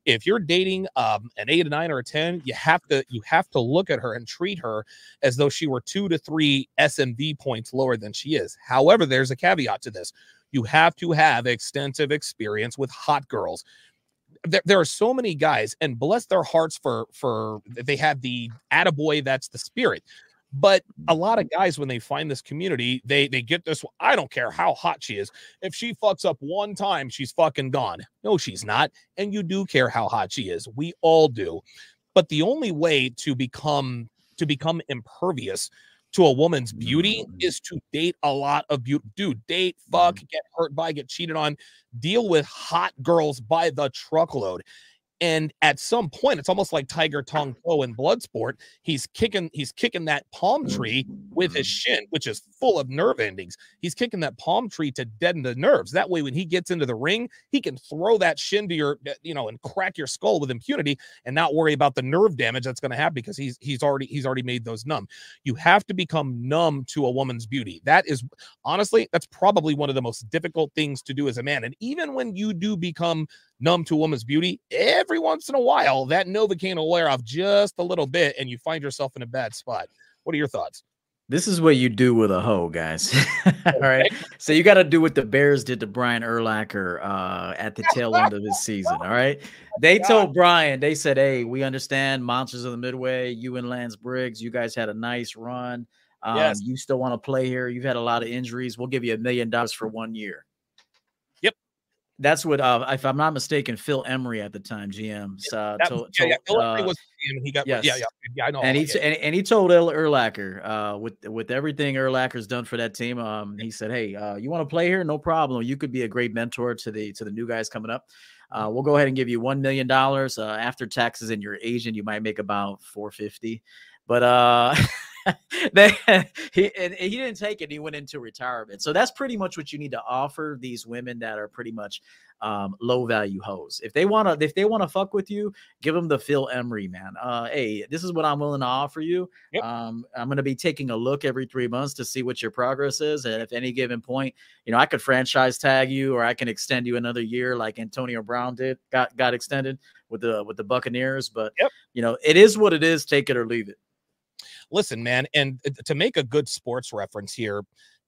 If you're dating um, an eight, a nine, or a ten, you have to you have to look at her and treat her as though she were two to three SMV points lower than she is. However, there's a caveat to this: you have to have extensive experience with hot girls. There, there, are so many guys, and bless their hearts for for they have the attaboy that's the spirit. But a lot of guys, when they find this community, they they get this. I don't care how hot she is. If she fucks up one time, she's fucking gone. No, she's not. And you do care how hot she is. We all do. But the only way to become to become impervious to a woman's beauty mm-hmm. is to date a lot of beauty. Dude, date, fuck, mm-hmm. get hurt by, get cheated on, deal with hot girls by the truckload. And at some point, it's almost like Tiger Tong Po in Bloodsport. He's kicking, he's kicking that palm tree with his mm-hmm. shin, which is full of nerve endings. He's kicking that palm tree to deaden the nerves. That way, when he gets into the ring, he can throw that shin to your, uh, you know, and crack your skull with impunity and not worry about the nerve damage that's going to happen because he's he's already he's already made those numb. You have to become numb to a woman's beauty. That is honestly, that's probably one of the most difficult things to do as a man. And even when you do become numb to a woman's beauty, every once in a while that Novocaine will wear off just a little bit and you find yourself in a bad spot. What are your thoughts? This is what you do with a hoe, guys. all right. So you got to do what the Bears did to Brian Urlacher uh, at the tail end of his season. All right. They told Brian, they said, Hey, we understand monsters of the midway, you and Lance Briggs, you guys had a nice run. Um, yes. You still want to play here? You've had a lot of injuries. We'll give you a million dollars for one year. That's what, uh, if I'm not mistaken, Phil Emery at the time, GM. Uh, that, told, yeah, yeah. Phil uh, was GM. He got yes. yeah, yeah, yeah. I know. And he and, and, he told Urlacher, uh, with with everything Urlacher's done for that team, um, he said, "Hey, uh, you want to play here? No problem. You could be a great mentor to the to the new guys coming up." Uh, we'll go ahead and give you one million dollars uh, after taxes and your agent. You might make about four fifty, but uh, they, he and he didn't take it. He went into retirement. So that's pretty much what you need to offer these women that are pretty much um, low value hoes. If they want to, if they want to fuck with you, give them the Phil Emery man. Uh, hey, this is what I'm willing to offer you. Yep. Um, I'm going to be taking a look every three months to see what your progress is, and if any given point, you know, I could franchise tag you, or I can extend you another year, like Antonio Brown did, got got extended with the with the Buccaneers. But yep. you know, it is what it is. Take it or leave it. Listen, man, and uh, to make a good sports reference here,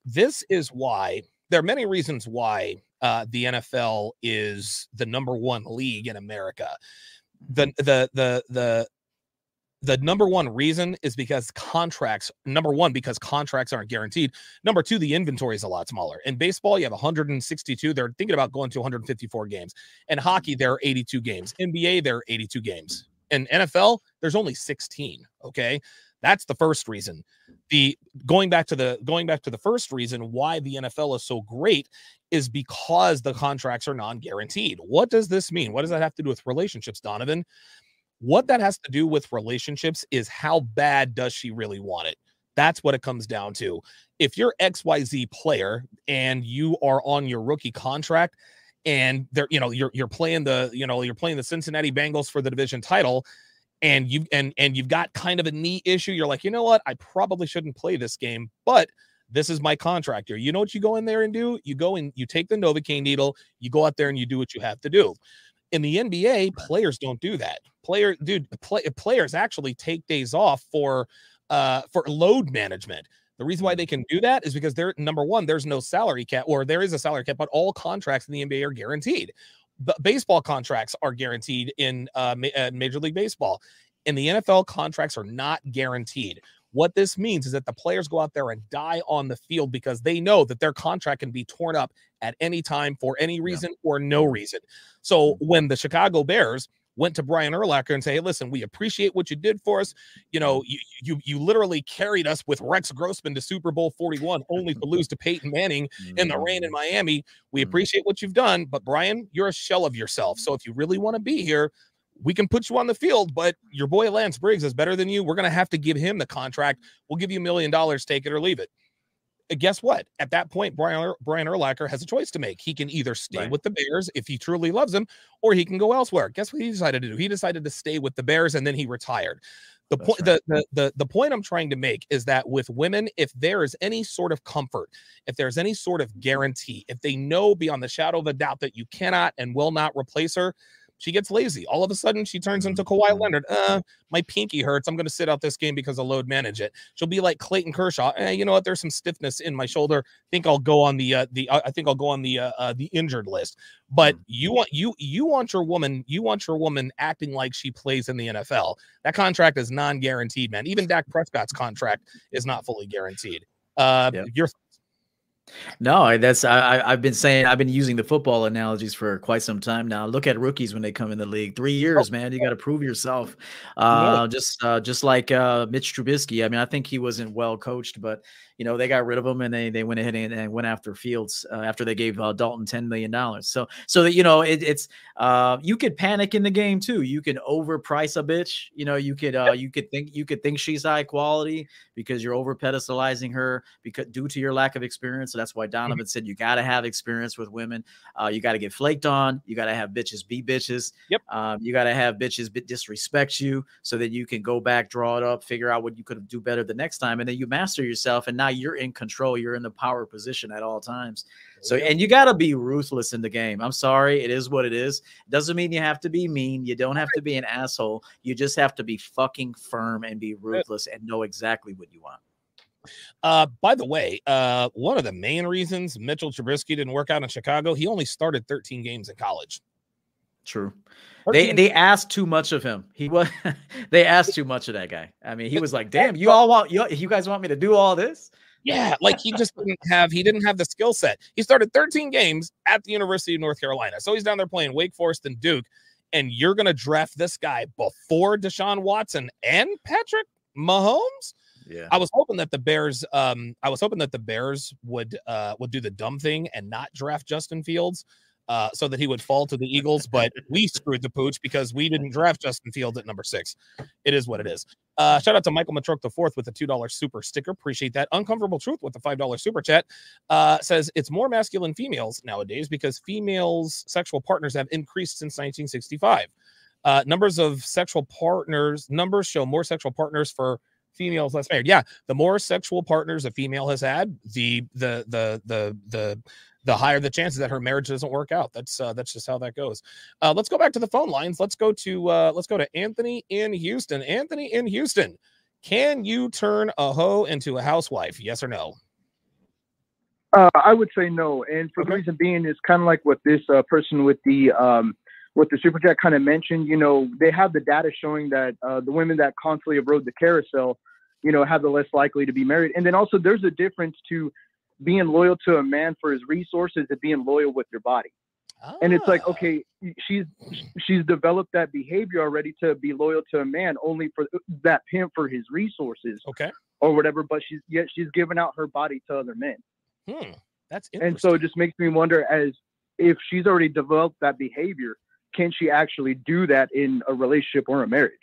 this is why there are many reasons why uh, the NFL is the number one league in America. The the the the the number one reason is because contracts number one because contracts aren't guaranteed. Number two the inventory is a lot smaller. In baseball you have 162 they're thinking about going to 154 games. And hockey there are 82 games. Nba there are 82 games. In nfl there's only 16 okay that's the first reason. The going back to the going back to the first reason why the NFL is so great is because the contracts are non-guaranteed. What does this mean? What does that have to do with relationships, Donovan? What that has to do with relationships is how bad does she really want it? That's what it comes down to. If you're XYZ player and you are on your rookie contract and they're, you know, you're you're playing the, you know, you're playing the Cincinnati Bengals for the division title and you and and you've got kind of a knee issue, you're like, you know what, I probably shouldn't play this game, but this is my contractor. You know what you go in there and do? You go and you take the Novocaine needle, you go out there and you do what you have to do. In the NBA, players don't do that. Player, dude, play, players actually take days off for uh for load management. The reason why they can do that is because they're number one, there's no salary cap, or there is a salary cap, but all contracts in the NBA are guaranteed baseball contracts are guaranteed in uh, ma- uh, Major League Baseball. In the NFL, contracts are not guaranteed. What this means is that the players go out there and die on the field because they know that their contract can be torn up at any time for any reason yeah. or no reason. So mm-hmm. when the Chicago Bears went to Brian Urlacher and say, "Hey, listen, we appreciate what you did for us. You know, you you you literally carried us with Rex Grossman to Super Bowl 41, only to lose to Peyton Manning in the rain in mm. Miami. We mm. appreciate what you've done, but Brian, you're a shell of yourself. So if you really want to be here, we can put you on the field, but your boy Lance Briggs is better than you. We're going to have to give him the contract. We'll give you a million dollars, take it or leave it guess what? At that point, Brian er, Brian Urlacher has a choice to make. He can either stay right. with the Bears if he truly loves them, or he can go elsewhere. Guess what he decided to do? He decided to stay with the Bears, and then he retired. The point right. the, the, the the point I'm trying to make is that with women, if there is any sort of comfort, if there's any sort of guarantee, if they know beyond the shadow of a doubt that you cannot and will not replace her, she gets lazy. All of a sudden, she turns into Kawhi mm-hmm. Leonard. Uh, my pinky hurts. I'm going to sit out this game because I'll load manage it. She'll be like Clayton Kershaw. Eh, you know what? There's some stiffness in my shoulder. I think I'll go on the uh, the. Uh, I think I'll go on the uh, uh, the injured list. But mm. you want you you want your woman you want your woman acting like she plays in the NFL. That contract is non-guaranteed, man. Even Dak Prescott's contract is not fully guaranteed. Uh, yep. Your no, that's I, I've been saying I've been using the football analogies for quite some time now. Look at rookies when they come in the league. Three years, man. You got to prove yourself. Uh, just uh, just like uh, Mitch Trubisky. I mean, I think he wasn't well coached, but you know, they got rid of him and they they went ahead and, and went after Fields uh, after they gave uh, Dalton ten million dollars. So so that you know, it, it's uh, you could panic in the game too. You can overprice a bitch. You know, you could uh, you could think you could think she's high quality because you're over pedestalizing her because due to your lack of experience. So that's why mm-hmm. Donovan said you got to have experience with women. Uh, you got to get flaked on. You got to have bitches be bitches. Yep. Um, you got to have bitches disrespect you so that you can go back, draw it up, figure out what you could do better the next time, and then you master yourself. And now you're in control. You're in the power position at all times. So, and you got to be ruthless in the game. I'm sorry, it is what it is. Doesn't mean you have to be mean. You don't have to be an asshole. You just have to be fucking firm and be ruthless and know exactly what you want. Uh, by the way, uh, one of the main reasons Mitchell Trubisky didn't work out in Chicago, he only started 13 games in college. True. They they asked too much of him. He was they asked too much of that guy. I mean, he was like, "Damn, you all want you, you guys want me to do all this?" Yeah, like he just didn't have he didn't have the skill set. He started 13 games at the University of North Carolina. So he's down there playing Wake Forest and Duke and you're going to draft this guy before Deshaun Watson and Patrick Mahomes? Yeah. I was hoping that the Bears um I was hoping that the Bears would uh would do the dumb thing and not draft Justin Fields uh, so that he would fall to the Eagles. But we screwed the pooch because we didn't draft Justin Fields at number six. It is what it is. Uh, shout out to Michael Matroke the fourth with a two dollar super sticker. Appreciate that. Uncomfortable truth with the five dollar super chat uh, says it's more masculine females nowadays because females' sexual partners have increased since 1965. Uh, numbers of sexual partners numbers show more sexual partners for females less married. Yeah, the more sexual partners a female has had, the the the the the the higher the chances that her marriage doesn't work out. That's uh, that's just how that goes. Uh, let's go back to the phone lines. Let's go to uh, let's go to Anthony in Houston. Anthony in Houston, can you turn a hoe into a housewife? Yes or no? Uh, I would say no, and for okay. the reason being is kind of like what this uh, person with the um, what the super chat kind of mentioned. You know, they have the data showing that uh, the women that constantly rode the carousel, you know, have the less likely to be married. And then also, there's a difference to being loyal to a man for his resources and being loyal with your body. Ah. And it's like, ah. okay, she's she's developed that behavior already to be loyal to a man only for that pimp for his resources, okay, or whatever. But she's yet she's giving out her body to other men. Hmm, that's and so it just makes me wonder as if she's already developed that behavior, can she actually do that in a relationship or a marriage?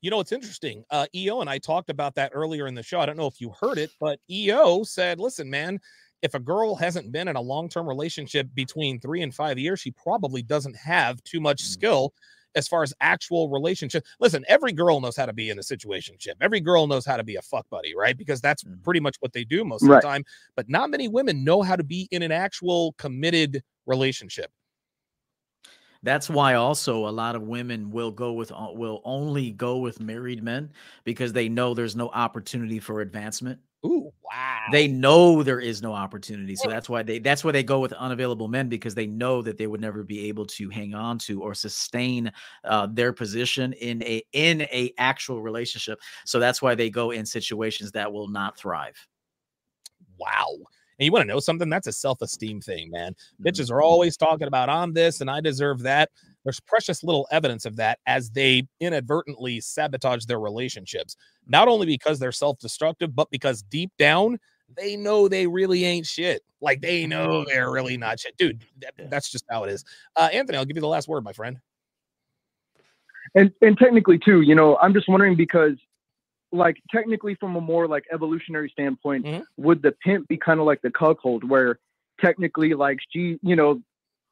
You know, it's interesting. Uh, EO and I talked about that earlier in the show. I don't know if you heard it, but EO said, listen, man, if a girl hasn't been in a long term relationship between three and five years, she probably doesn't have too much mm. skill as far as actual relationship. Listen, every girl knows how to be in a situation situationship. Every girl knows how to be a fuck buddy, right? Because that's mm. pretty much what they do most right. of the time. But not many women know how to be in an actual committed relationship. That's why also a lot of women will go with uh, will only go with married men because they know there's no opportunity for advancement. Ooh, wow. They know there is no opportunity. So that's why they that's why they go with unavailable men because they know that they would never be able to hang on to or sustain uh, their position in a in a actual relationship. So that's why they go in situations that will not thrive. Wow. And you want to know something? That's a self esteem thing, man. Mm-hmm. Bitches are always talking about I'm this and I deserve that. There's precious little evidence of that as they inadvertently sabotage their relationships, not only because they're self destructive, but because deep down, they know they really ain't shit. Like they know mm-hmm. they're really not shit. Dude, that, that's just how it is. Uh, Anthony, I'll give you the last word, my friend. And and technically too, you know, I'm just wondering because like technically from a more like evolutionary standpoint, mm-hmm. would the pimp be kind of like the cuckold where technically like she, you know,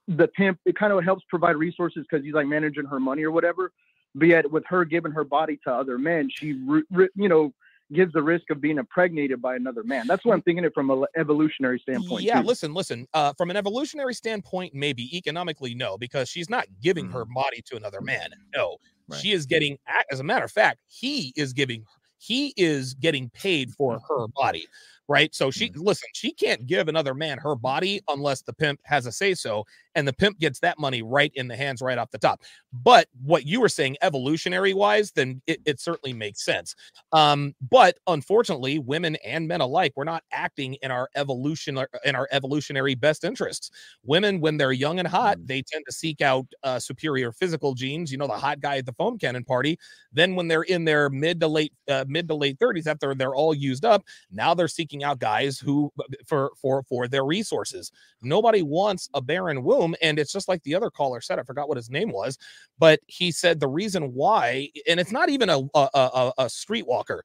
the pimp it kind of helps provide resources because he's like managing her money or whatever. But yet with her giving her body to other men, she re, re, you know gives the risk of being impregnated by another man. That's what I'm thinking it from an evolutionary standpoint. Yeah, too. listen, listen. Uh, from an evolutionary standpoint, maybe economically, no, because she's not giving mm-hmm. her body to another man. No, right. she is getting. As a matter of fact, he is giving he is getting paid for her body right? So she mm-hmm. listen, she can't give another man her body unless the pimp has a say so, and the pimp gets that money right in the hands right off the top. But what you were saying, evolutionary wise, then it, it certainly makes sense. Um, but unfortunately, women and men alike, we're not acting in our evolution in our evolutionary best interests. Women, when they're young and hot, mm. they tend to seek out uh, superior physical genes. You know, the hot guy at the foam cannon party. Then when they're in their mid to late uh, mid to late thirties, after they're all used up, now they're seeking out guys who for for for their resources. Nobody wants a barren and it's just like the other caller said. I forgot what his name was, but he said the reason why, and it's not even a a, a, a streetwalker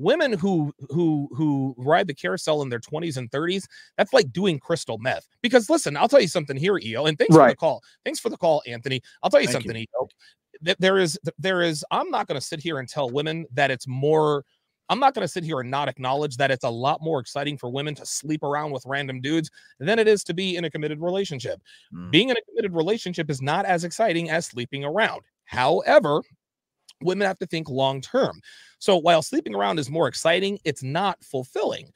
women who who who ride the carousel in their 20s and 30s that's like doing crystal meth because listen i'll tell you something here eo and thanks right. for the call thanks for the call anthony i'll tell you Thank something you. eo there is there is i'm not going to sit here and tell women that it's more I'm not going to sit here and not acknowledge that it's a lot more exciting for women to sleep around with random dudes than it is to be in a committed relationship. Mm. Being in a committed relationship is not as exciting as sleeping around. However, women have to think long term. So while sleeping around is more exciting, it's not fulfilling.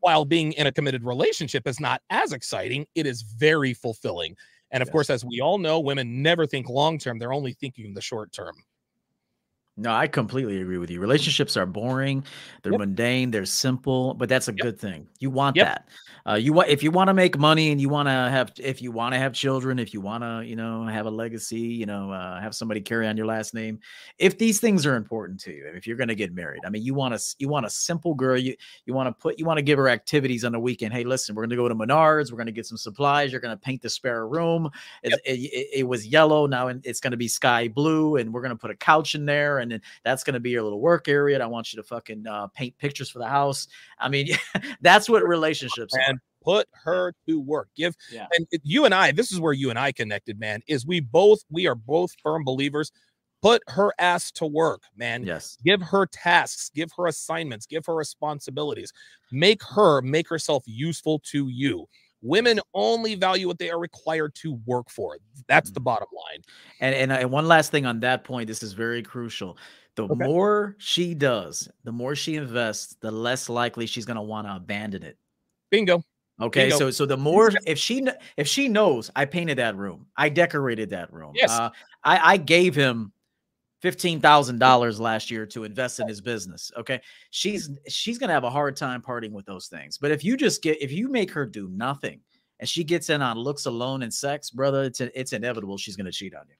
While being in a committed relationship is not as exciting, it is very fulfilling. And of yes. course, as we all know, women never think long term, they're only thinking the short term. No, I completely agree with you. Relationships are boring, they're yep. mundane, they're simple, but that's a yep. good thing. You want yep. that. Uh, you want if you want to make money and you want to have if you want to have children, if you want to, you know, have a legacy, you know, uh, have somebody carry on your last name. If these things are important to you, if you're going to get married, I mean, you want to you want a simple girl. You you want to put you want to give her activities on the weekend. Hey, listen, we're going to go to Menards. We're going to get some supplies. You're going to paint the spare room. It, it, it was yellow now, and it's going to be sky blue, and we're going to put a couch in there, and then that's going to be your little work area. And I want you to fucking uh, paint pictures for the house. I mean, that's what relationships and are put her to work give yeah. and you and i this is where you and i connected man is we both we are both firm believers put her ass to work man yes give her tasks give her assignments give her responsibilities make her make herself useful to you women only value what they are required to work for that's the mm-hmm. bottom line and and, and one last thing on that point this is very crucial the okay. more she does the more she invests the less likely she's going to want to abandon it bingo Okay, so so the more if she if she knows I painted that room, I decorated that room. Yes, uh, I I gave him fifteen thousand dollars last year to invest in his business. Okay, she's mm-hmm. she's gonna have a hard time parting with those things. But if you just get if you make her do nothing and she gets in on looks alone and sex, brother, it's it's inevitable she's gonna cheat on you.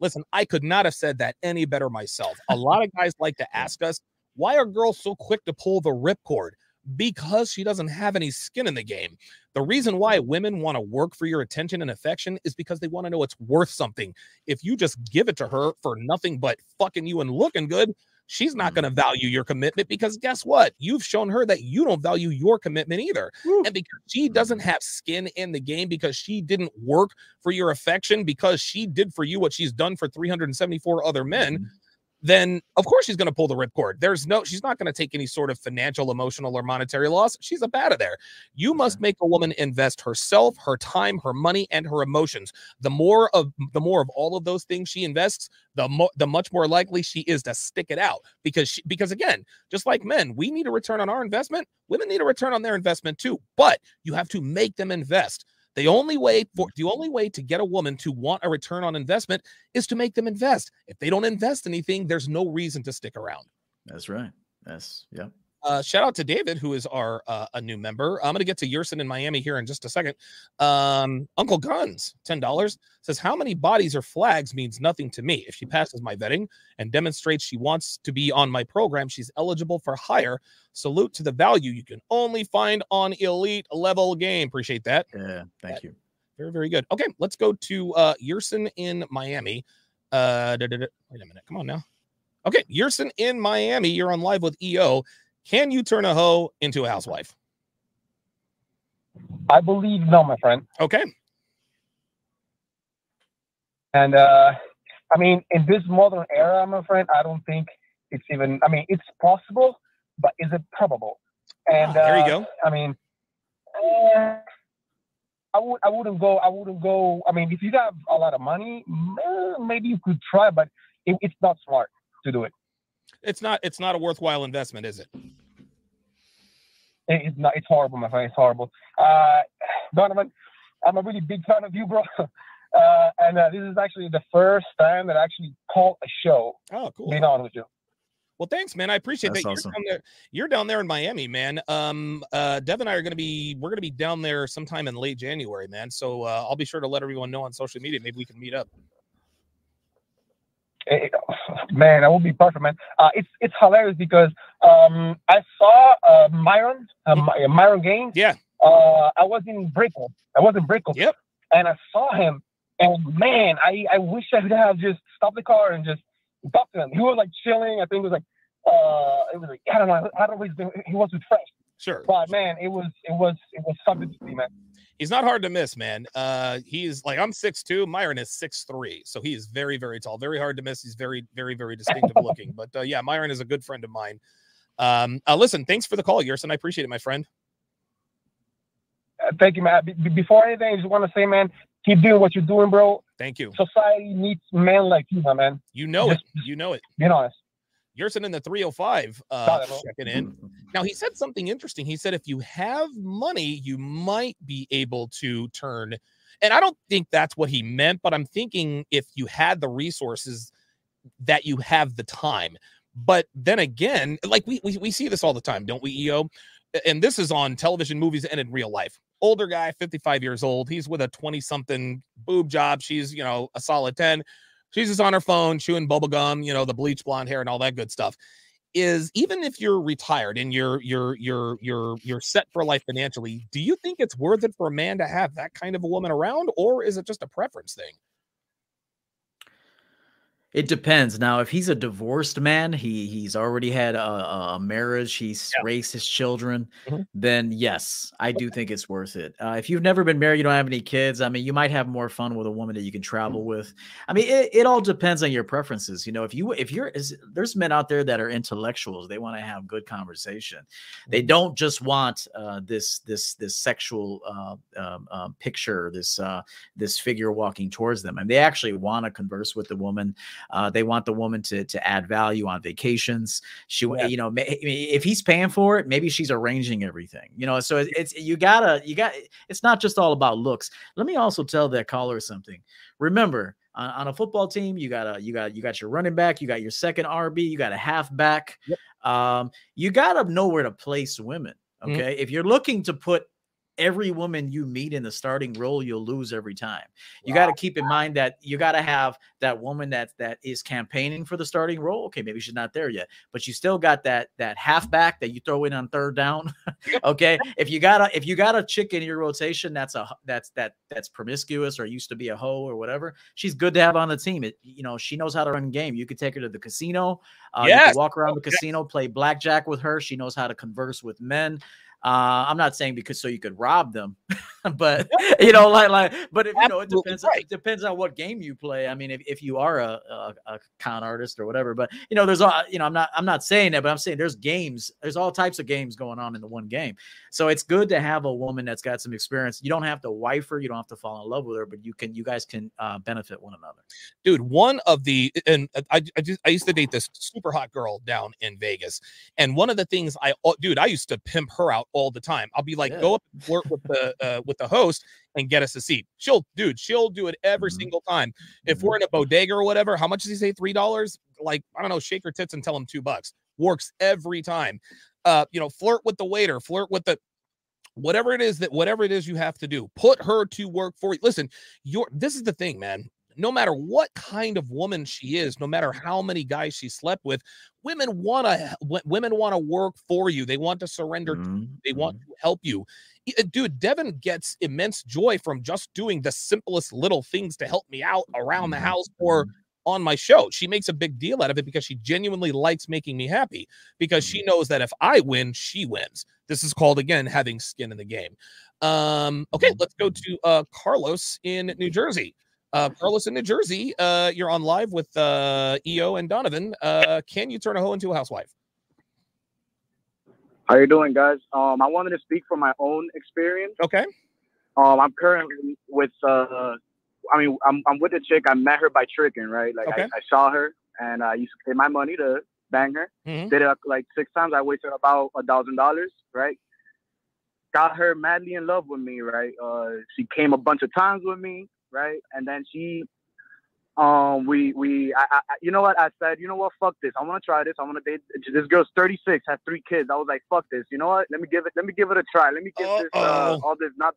Listen, I could not have said that any better myself. A lot of guys like to ask us, why are girls so quick to pull the ripcord? Because she doesn't have any skin in the game. The reason why women want to work for your attention and affection is because they want to know it's worth something. If you just give it to her for nothing but fucking you and looking good, she's not going to mm. value your commitment because guess what? You've shown her that you don't value your commitment either. Woo. And because she doesn't have skin in the game, because she didn't work for your affection, because she did for you what she's done for 374 other men, mm-hmm then of course she's going to pull the ripcord. There's no, she's not going to take any sort of financial, emotional, or monetary loss. She's a out of there. You must make a woman invest herself, her time, her money, and her emotions. The more of the more of all of those things she invests, the more the much more likely she is to stick it out. Because she, because again, just like men, we need a return on our investment. Women need a return on their investment too. But you have to make them invest. The only way mm-hmm. for the only way to get a woman to want a return on investment is to make them invest. If they don't invest anything, there's no reason to stick around. That's right. That's yeah. Uh, shout out to David, who is our uh, a new member. I'm going to get to Yerson in Miami here in just a second. Um, Uncle Guns, ten dollars says, "How many bodies or flags means nothing to me. If she passes my vetting and demonstrates she wants to be on my program, she's eligible for hire. Salute to the value you can only find on elite level game. Appreciate that. Yeah, thank you. Very very good. Okay, let's go to uh, Yerson in Miami. Uh, wait a minute. Come on now. Okay, Yerson in Miami. You're on live with EO. Can you turn a hoe into a housewife? I believe no, my friend. Okay. And uh, I mean, in this modern era, my friend, I don't think it's even. I mean, it's possible, but is it probable? And ah, there you uh, go. I mean, uh, I would. I wouldn't go. I wouldn't go. I mean, if you have a lot of money, maybe you could try, but it, it's not smart to do it it's not it's not a worthwhile investment, is it? It's not. It's horrible, my friend. It's horrible. Uh, Donovan, I'm a really big fan of you, bro. Uh, and uh, this is actually the first time that I actually called a show. Oh, cool. Being honest with you. Well, thanks, man. I appreciate That's that. Awesome. You're, down there, you're down there in Miami, man. Um, uh, Dev and I are going to be, we're going to be down there sometime in late January, man. So uh, I'll be sure to let everyone know on social media. Maybe we can meet up it, man, that would be perfect, man. Uh, it's it's hilarious because um, I saw uh, Myron, uh, mm-hmm. Myron Gaines. Yeah. Uh, I was in Brickell. I was in Brickell. Yep. And I saw him, and man, I, I wish I could have just stopped the car and just talked to him. He was like chilling. I think it was like, uh, it was like I don't know. I don't know. He was refreshed. Sure. But man, it was it was it was something to see, man he's not hard to miss, man. Uh, he's like I'm six two. Myron is six three, so he is very very tall, very hard to miss. He's very very very distinctive looking. But uh, yeah, Myron is a good friend of mine. Um, uh, listen, thanks for the call, Yerson. I appreciate it, my friend. Uh, thank you, man. Be- before anything, I just want to say, man, keep doing what you're doing, bro. Thank you. Society needs men like you, my man. You know just, it. You know it. Being honest. Yerson in the 305 uh, checking in. Now he said something interesting. He said if you have money, you might be able to turn And I don't think that's what he meant, but I'm thinking if you had the resources that you have the time. But then again, like we, we, we see this all the time, don't we, EO? And this is on television, movies, and in real life. Older guy, 55 years old. He's with a 20 something boob job. She's, you know, a solid 10. She's just on her phone, chewing bubble gum, you know, the bleach blonde hair and all that good stuff is even if you're retired and you're you're you're you're you're set for life financially, do you think it's worth it for a man to have that kind of a woman around, or is it just a preference thing? It depends. Now, if he's a divorced man, he he's already had a, a marriage, he's yeah. raised his children, mm-hmm. then yes, I do think it's worth it. Uh, if you've never been married, you don't have any kids. I mean, you might have more fun with a woman that you can travel mm-hmm. with. I mean, it, it all depends on your preferences. You know, if you if you're is, there's men out there that are intellectuals, they want to have good conversation. They mm-hmm. don't just want uh, this this this sexual uh, um, um picture, this uh, this figure walking towards them, and they actually want to converse with the woman. Uh, they want the woman to to add value on vacations. She, yeah. you know, if he's paying for it, maybe she's arranging everything. You know, so it's you gotta you got. It's not just all about looks. Let me also tell that caller something. Remember, on, on, a football team, you got a you got you got your running back, you got your second RB, you got a halfback. Yep. Um, you got to know where to place women. Mm-hmm. Okay, mm-hmm. if you're looking to put every woman you meet in the starting role you'll lose every time. You wow. got to keep in mind that you got to have that woman that that is campaigning for the starting role. Okay maybe she's not there yet but you still got that that halfback that you throw in on third down. Okay if you got a if you got a chick in your rotation that's a that's that that's promiscuous or used to be a hoe or whatever she's good to have on the team. It you know she knows how to run game. You could take her to the casino. Uh, yes. walk around the casino play blackjack with her. She knows how to converse with men uh, I'm not saying because so you could rob them, but you know, like like, but if you know, it depends. Right. It depends on what game you play. I mean, if, if you are a, a, a con artist or whatever, but you know, there's all you know. I'm not I'm not saying that, but I'm saying there's games. There's all types of games going on in the one game. So it's good to have a woman that's got some experience. You don't have to wife her. You don't have to fall in love with her, but you can. You guys can uh, benefit one another. Dude, one of the and I I just I used to date this super hot girl down in Vegas, and one of the things I oh, dude I used to pimp her out all the time. I'll be like, yeah. go up and flirt with the uh, with the host and get us a seat. She'll, dude, she'll do it every mm-hmm. single time. If we're in a bodega or whatever, how much does he say? Three dollars? Like I don't know, shake her tits and tell him two bucks. Works every time. Uh, you know, flirt with the waiter, flirt with the whatever it is that whatever it is you have to do, put her to work for you. Listen, your this is the thing, man no matter what kind of woman she is, no matter how many guys she slept with, women want to women want to work for you. They want to surrender. Mm-hmm. To they want mm-hmm. to help you. Uh, dude, Devin gets immense joy from just doing the simplest little things to help me out around the mm-hmm. house or mm-hmm. on my show. She makes a big deal out of it because she genuinely likes making me happy because she knows that if I win, she wins. This is called again having skin in the game. Um, okay, let's go to uh, Carlos in New Jersey. Uh, Carlos in New Jersey, uh, you're on live with uh, EO and Donovan. Uh, can you turn a hoe into a housewife? How you doing, guys? Um, I wanted to speak from my own experience. Okay. Um, I'm currently with. Uh, I mean, I'm I'm with a chick. I met her by tricking, right? Like okay. I, I, saw her, and I used to pay my money to bang her. Mm-hmm. Did it like six times. I wasted about a thousand dollars, right? Got her madly in love with me, right? Uh, she came a bunch of times with me right? And then she, um, we we, I, I, you know what? I said, you know what? Fuck this. I want to try this. I want to date. This girl's 36, has three kids. I was like, fuck this. You know what? Let me give it. Let me give it a try. Let me give Uh-oh. this uh, all this not.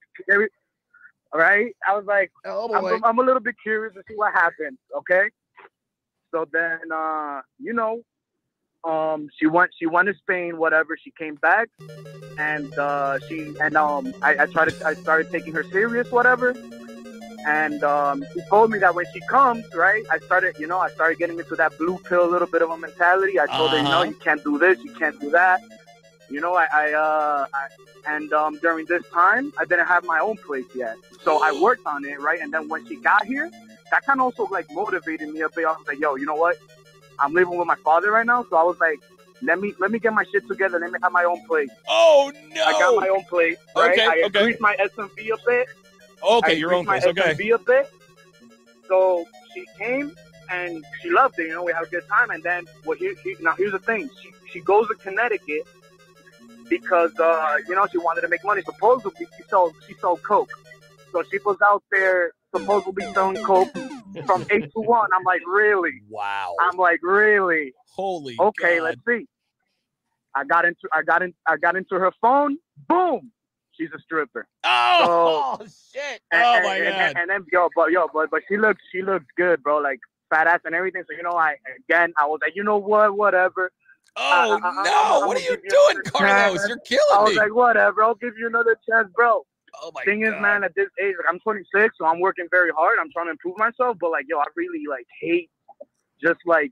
All right. I was like, oh, I'm, I'm a little bit curious to see what happens. Okay. So then, uh, you know, um, she went she went to Spain, whatever. She came back, and uh, she and um, I, I tried to I started taking her serious, whatever. And um, he told me that when she comes, right, I started, you know, I started getting into that blue pill a little bit of a mentality. I told uh-huh. her, you know, uh-huh. you can't do this, you can't do that. You know, I, I, uh, I and um, during this time, I didn't have my own place yet. So I worked on it, right? And then when she got here, that kind of also like motivated me a bit. I was like, yo, you know what? I'm living with my father right now. So I was like, let me let me get my shit together. Let me have my own place. Oh no! I got my own place. Right? Okay, I okay. increased my SMV a bit. Okay, your own place. Okay. A bit. So she came and she loved it. You know, we had a good time. And then, well, here, here, now here's the thing: she she goes to Connecticut because uh, you know she wanted to make money. Supposedly, she sold she sold coke. So she was out there supposedly selling coke from eight to one. I'm like, really? Wow. I'm like, really? Holy. Okay, God. let's see. I got into I got in I got into her phone. Boom. She's a stripper. Oh, so, shit! And, oh my and, god! And, and, then yo, but yo, but but she looks she looks good, bro. Like fat ass and everything. So you know, I again I was like, you know what, whatever. Oh I, I, no! I, what are you doing, Carlos? Chance. You're killing me. I was like, whatever. I'll give you another chance, bro. Oh my Thing God. is, man, at this age, like I'm 26, so I'm working very hard. I'm trying to improve myself, but like, yo, I really like hate just like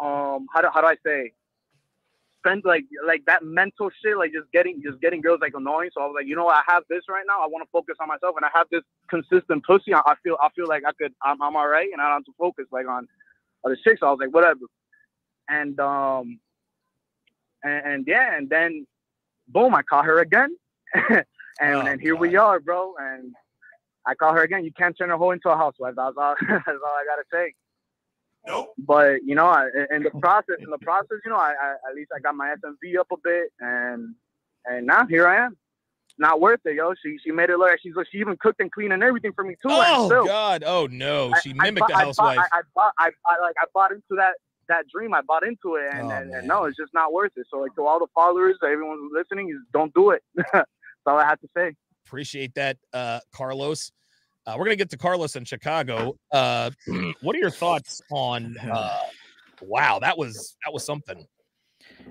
um how do how do I say spend like like that mental shit, like just getting just getting girls like annoying. So I was like, you know what, I have this right now. I want to focus on myself, and I have this consistent pussy. I, I feel I feel like I could I'm I'm all right, and I don't have to focus like on other chicks. So I was like, whatever. And um and, and yeah, and then boom, I caught her again. and oh, and here God. we are, bro. And I call her again. You can't turn a hoe into a housewife. That's all. that's all I gotta say. Nope. But you know, I, in the process, in the process, you know, I, I, at least I got my SMV up a bit, and and now here I am. Not worth it, yo. She she made it look like she's she even cooked and cleaned and everything for me too. Oh still, God! Oh no! She I, mimicked I, a housewife. I, I, bought, I, I like I bought into that that dream. I bought into it, and, oh, and, and, no, it's just not worth it. So like to all the followers, everyone listening, is don't do it. That's all I have to say. Appreciate that, uh, Carlos. Uh, we're gonna get to Carlos in Chicago. Uh, what are your thoughts on? Uh, wow, that was that was something.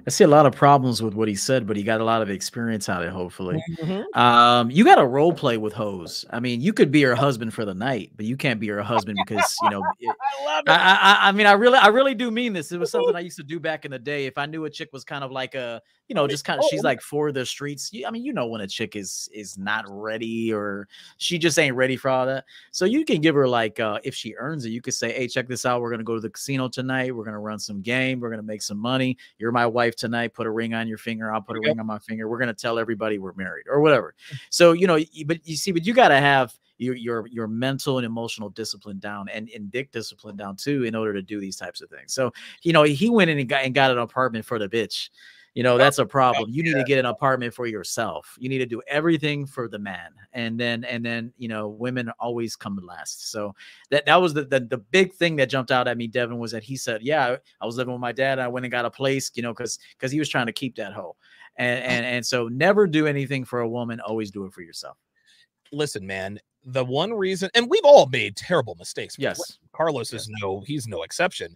I see a lot of problems with what he said, but he got a lot of experience out of it. Hopefully, mm-hmm. um, you got to role play with hoes. I mean, you could be her husband for the night, but you can't be her husband because you know. It, I love it. I, I, I, mean, I really, I really do mean this. It was something I used to do back in the day. If I knew a chick was kind of like a, you know, just kind of, she's like for the streets. I mean, you know, when a chick is is not ready or she just ain't ready for all that. So you can give her like, uh, if she earns it, you could say, hey, check this out. We're gonna go to the casino tonight. We're gonna run some game. We're gonna make some money. You're my wife tonight. Put a ring on your finger. I'll put a ring on my finger. We're gonna tell everybody we're married or whatever. So you know, but you see, but you gotta have your your your mental and emotional discipline down and, and dick discipline down too in order to do these types of things. So you know, he went in and got and got an apartment for the bitch. You know, that's a problem. You need to get an apartment for yourself. You need to do everything for the man. And then and then, you know, women always come last. So that that was the the, the big thing that jumped out at me, Devin, was that he said, Yeah, I was living with my dad. I went and got a place, you know, because because he was trying to keep that hoe. And and and so never do anything for a woman, always do it for yourself. Listen, man, the one reason, and we've all made terrible mistakes. Yes. Carlos is no, he's no exception.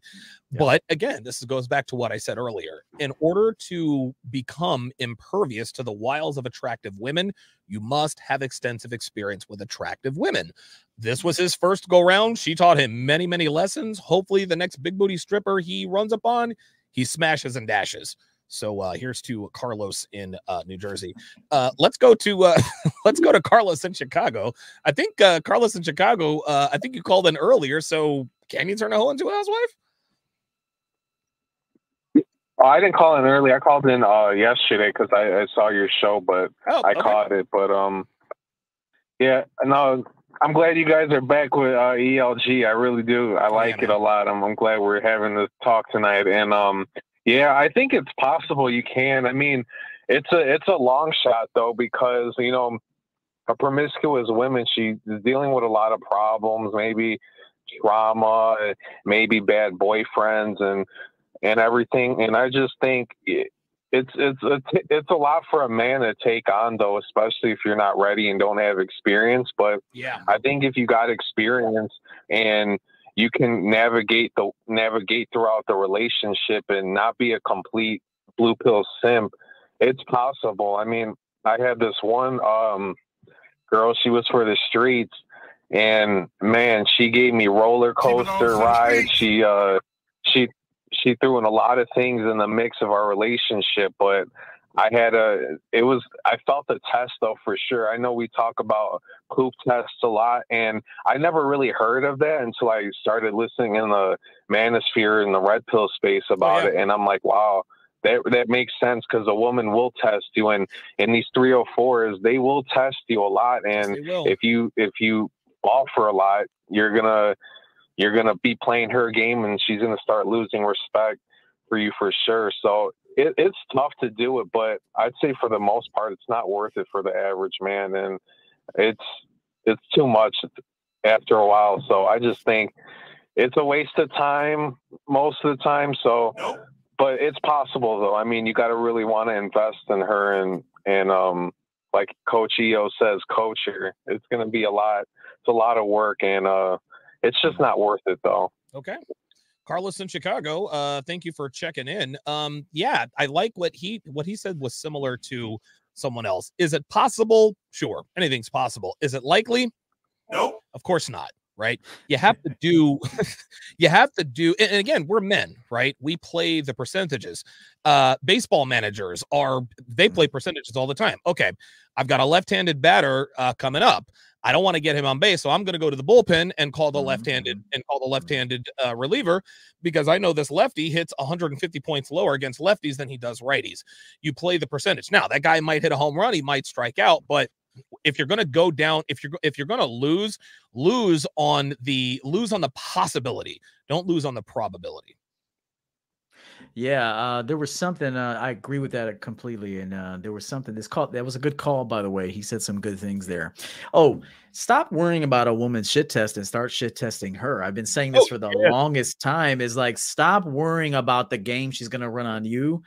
Yeah. But again, this goes back to what I said earlier. In order to become impervious to the wiles of attractive women, you must have extensive experience with attractive women. This was his first go round. She taught him many, many lessons. Hopefully, the next big booty stripper he runs upon, he smashes and dashes. So uh, here's to Carlos in uh, New Jersey. Uh, let's go to uh, let's go to Carlos in Chicago. I think uh, Carlos in Chicago. Uh, I think you called in earlier. So can you turn a hoe into a housewife? Oh, I didn't call in early. I called in uh, yesterday because I, I, saw your show, but oh, I okay. caught it. But um, yeah, no, I'm glad you guys are back with uh, ELG. I really do. I like yeah, it a lot. I'm, I'm glad we're having this talk tonight. And um, yeah, I think it's possible you can. I mean, it's a it's a long shot though because you know a promiscuous woman she's dealing with a lot of problems, maybe trauma, maybe bad boyfriends and and everything. And I just think it, it's it's a, it's a lot for a man to take on though, especially if you're not ready and don't have experience. But yeah, I think if you got experience and you can navigate the navigate throughout the relationship and not be a complete blue pill simp. It's possible. I mean, I had this one um, girl. She was for the streets, and man, she gave me roller coaster rides. She uh, she she threw in a lot of things in the mix of our relationship, but I had a, it was, I felt the test though for sure. I know we talk about poop tests a lot, and I never really heard of that until I started listening in the manosphere and the red pill space oh, about oh, yeah. it. And I'm like, wow, that that makes sense because a woman will test you, and in these 304s, they will test you a lot. And yes, if you if you fall for a lot, you're gonna you're gonna be playing her game, and she's gonna start losing respect for you for sure. So it, it's tough to do it, but I'd say for the most part, it's not worth it for the average man. And it's it's too much after a while. So I just think it's a waste of time most of the time. So, but it's possible though. I mean, you got to really want to invest in her and and um like Coach EO says, coach her. It's going to be a lot. It's a lot of work, and uh, it's just not worth it though. Okay. Carlos in Chicago, uh, thank you for checking in. Um, yeah, I like what he what he said was similar to someone else. Is it possible? Sure, anything's possible. Is it likely? Nope. Of course not right? You have to do, you have to do, and again, we're men, right? We play the percentages. Uh, baseball managers are, they play mm-hmm. percentages all the time. Okay, I've got a left handed batter uh, coming up. I don't want to get him on base, so I'm going to go to the bullpen and call the left-handed mm-hmm. and call the left-handed uh, reliever because I know this lefty hits 150 points lower against lefties than he does righties. You play the percentage. Now that guy might hit a home run, he might strike out, but if you're going to go down if you're if you're going to lose lose on the lose on the possibility don't lose on the probability yeah, uh, there was something. Uh, I agree with that completely, and uh, there was something. This call that was a good call, by the way. He said some good things there. Oh, stop worrying about a woman's shit test and start shit testing her. I've been saying this oh, for the yeah. longest time. Is like stop worrying about the game she's gonna run on you,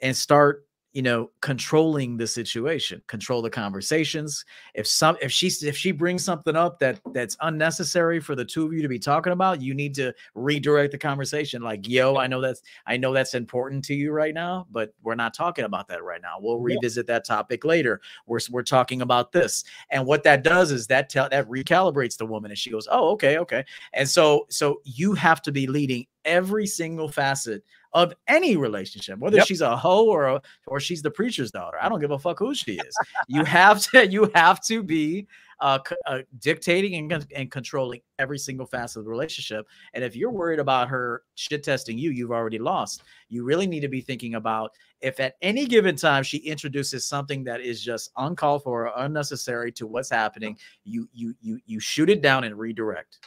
and start you know controlling the situation control the conversations. If some if she if she brings something up that that's unnecessary for the two of you to be talking about you need to redirect the conversation like yo i know that's i know that's important to you right now but we're not talking about that right now. We'll revisit that topic later. We're, we're talking about this. And what that does is that tell that recalibrates the woman and she goes oh okay okay. And so so you have to be leading every single facet of any relationship, whether yep. she's a hoe or a, or she's the preacher's daughter. I don't give a fuck who she is. you have to you have to be uh, uh, dictating and, and controlling every single facet of the relationship. And if you're worried about her shit testing you, you've already lost. You really need to be thinking about if at any given time she introduces something that is just uncalled for or unnecessary to what's happening, you you you you shoot it down and redirect.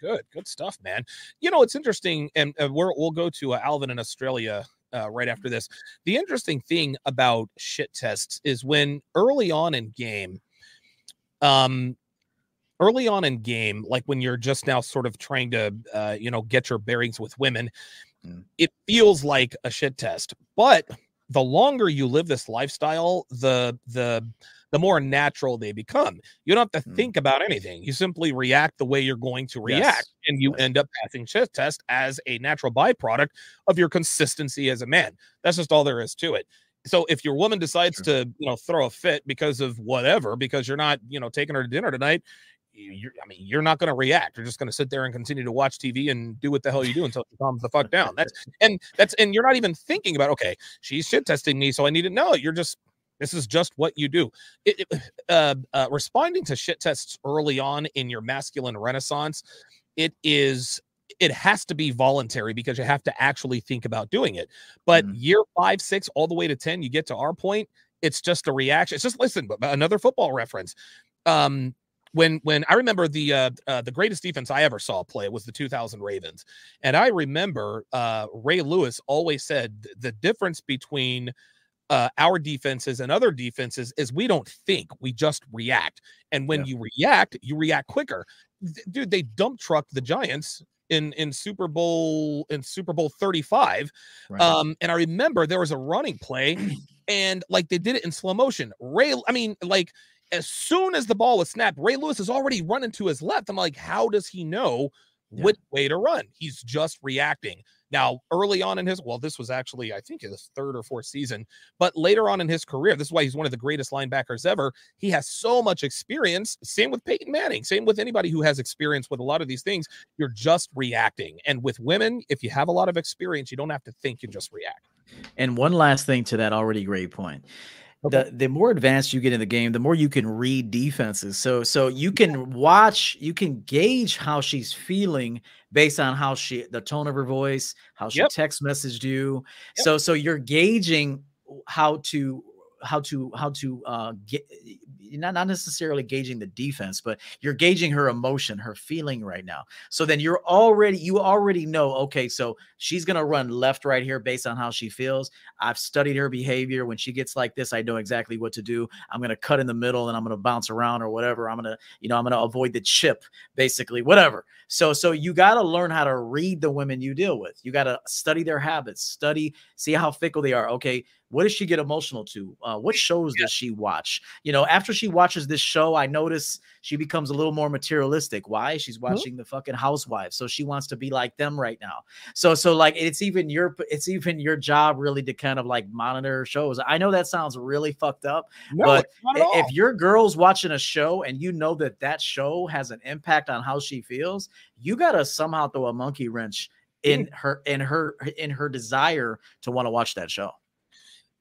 Good, good stuff, man. You know, it's interesting, and uh, we will go to uh, Alvin in Australia uh, right after this. The interesting thing about shit tests is when early on in game, um, early on in game, like when you're just now sort of trying to, uh, you know, get your bearings with women, mm. it feels like a shit test. But the longer you live this lifestyle, the the the more natural they become. You don't have to mm. think about anything. You simply react the way you're going to react, yes. and you end up passing shit test as a natural byproduct of your consistency as a man. That's just all there is to it. So if your woman decides sure. to, you know, throw a fit because of whatever, because you're not, you know, taking her to dinner tonight, you're, I mean, you're not going to react. You're just going to sit there and continue to watch TV and do what the hell you do until she calms the fuck down. That's and that's and you're not even thinking about okay, she's shit testing me, so I need to know. You're just this is just what you do. It, it, uh, uh, responding to shit tests early on in your masculine renaissance, it is it has to be voluntary because you have to actually think about doing it. But mm. year five, six, all the way to 10, you get to our point, it's just a reaction. It's just listen, another football reference. Um, when when I remember the uh, uh, the greatest defense I ever saw play was the 2000 Ravens, and I remember uh, Ray Lewis always said the difference between uh, our defenses and other defenses is we don't think, we just react. And when yeah. you react, you react quicker. Dude, they dump truck the Giants in in Super Bowl in Super Bowl 35. Right. Um, and I remember there was a running play, and like they did it in slow motion. Ray, I mean, like as soon as the ball was snapped, Ray Lewis is already running to his left. I'm like, how does he know yeah. which way to run? He's just reacting. Now, early on in his, well, this was actually, I think, his third or fourth season, but later on in his career, this is why he's one of the greatest linebackers ever. He has so much experience. Same with Peyton Manning, same with anybody who has experience with a lot of these things. You're just reacting. And with women, if you have a lot of experience, you don't have to think, you just react. And one last thing to that already great point the the more advanced you get in the game, the more you can read defenses. So so you can watch, you can gauge how she's feeling based on how she the tone of her voice, how she yep. text messaged you. Yep. So so you're gauging how to how to how to uh get not, not necessarily gauging the defense, but you're gauging her emotion, her feeling right now. So then you're already, you already know, okay, so she's to run left right here based on how she feels. I've studied her behavior. When she gets like this, I know exactly what to do. I'm to cut in the middle and I'm to bounce around or whatever. I'm to, you know, I'm to avoid the chip, basically, whatever. So, so you got to learn how to read the women you deal with. You got to study their habits, study, see how fickle they are. Okay, what does she get emotional to? Uh, what shows does she watch? You know, after she watches this show, I notice she becomes a little more materialistic. Why? She's mm-hmm. watching mm-hmm. the fucking housewives, so she wants to be like them right now. So, so like it's even your it's even your job really to kind of like monitor shows. I know that sounds really fucked up, no, but if your girl's watching a show and you know that that show has an impact on how she feels, you gotta somehow throw a monkey wrench in mm. her in her in her desire to want to watch that show.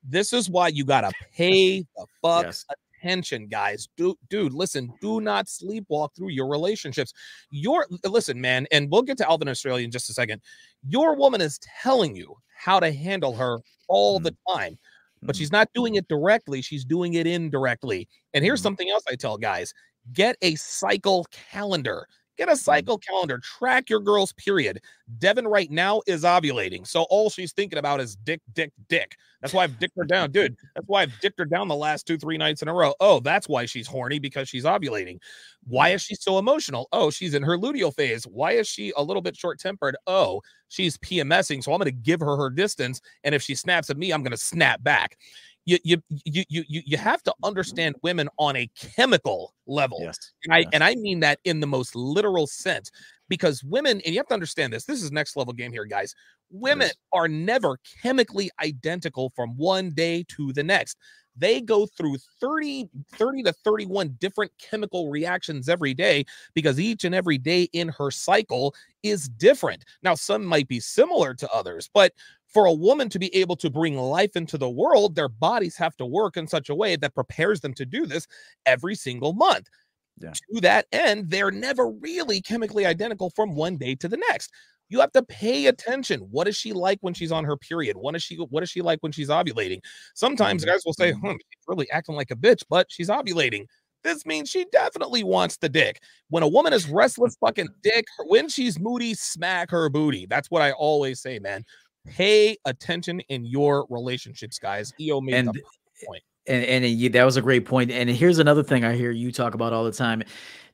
This is why you gotta pay the fuck yes. attention, guys. Dude, dude, listen, do not sleepwalk through your relationships. Your listen, man, and we'll get to Alvin Australia in just a second. Your woman is telling you how to handle her all mm-hmm. the time, but she's mm-hmm. not doing it directly, she's doing it indirectly. And here's mm-hmm. something else I tell guys get a cycle calendar. Get a mm-hmm. cycle calendar. Track your girl's period. Devin right now is ovulating. So all she's thinking about is dick, dick, dick. That's why I've dicked her down. Dude, that's why I've dicked her down the last two, three nights in a row. Oh, that's why she's horny because she's ovulating. Why is she so emotional? Oh, she's in her luteal phase. Why is she a little bit short tempered? Oh, she's PMSing. So I'm going to give her her distance. And if she snaps at me, I'm going to snap back you you you you you have to mm-hmm. understand women on a chemical level. Yes. And I yes. and I mean that in the most literal sense because women and you have to understand this. This is next level game here guys. Women yes. are never chemically identical from one day to the next. They go through 30 30 to 31 different chemical reactions every day because each and every day in her cycle is different. Now some might be similar to others, but for a woman to be able to bring life into the world, their bodies have to work in such a way that prepares them to do this every single month. Yeah. To that end, they're never really chemically identical from one day to the next. You have to pay attention. What is she like when she's on her period? What is she what is she like when she's ovulating? Sometimes mm-hmm. guys will say, hmm, she's really acting like a bitch, but she's ovulating. This means she definitely wants the dick. When a woman is restless fucking dick, when she's moody, smack her booty. That's what I always say, man pay attention in your relationships, guys. EO made and, the point. And, and that was a great point. And here's another thing I hear you talk about all the time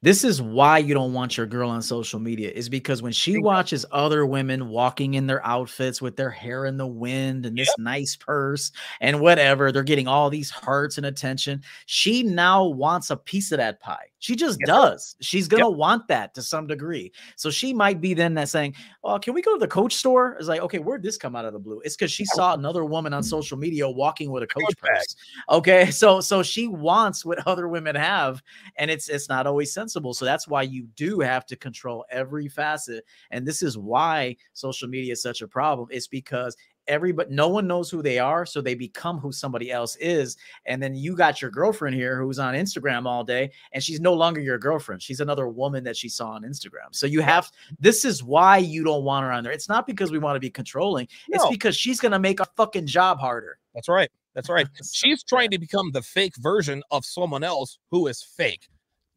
this is why you don't want your girl on social media is because when she watches other women walking in their outfits with their hair in the wind and this yep. nice purse and whatever, they're getting all these hearts and attention. She now wants a piece of that pie. She just yep. does. She's gonna yep. want that to some degree. So she might be then that saying, "Oh, can we go to the Coach store?" It's like, okay, where'd this come out of the blue? It's because she saw another woman on social media walking with a Coach purse. Okay, so so she wants what other women have, and it's it's not always sensible sensible. So that's why you do have to control every facet. And this is why social media is such a problem. It's because everybody no one knows who they are so they become who somebody else is and then you got your girlfriend here who's on instagram all day and she's no longer your girlfriend she's another woman that she saw on instagram so you have this is why you don't want her on there it's not because we want to be controlling no. it's because she's going to make a fucking job harder that's right that's right she's trying to become the fake version of someone else who is fake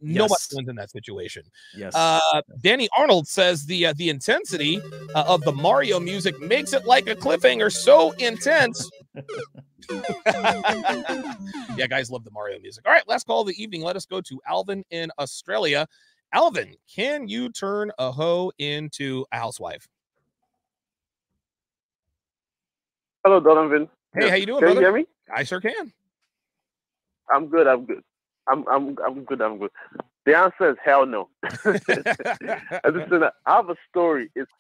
Nobody yes. wins in that situation. Yes. Uh, Danny Arnold says the uh, the intensity uh, of the Mario music makes it like a cliffhanger so intense. yeah, guys love the Mario music. All right, last call of the evening. Let us go to Alvin in Australia. Alvin, can you turn a hoe into a housewife? Hello, Donovan. Hey, how you doing, can brother? you hear me? I sure can. I'm good. I'm good. I'm I'm I'm good. I'm good. The answer is hell no. Listen, I have a story. It's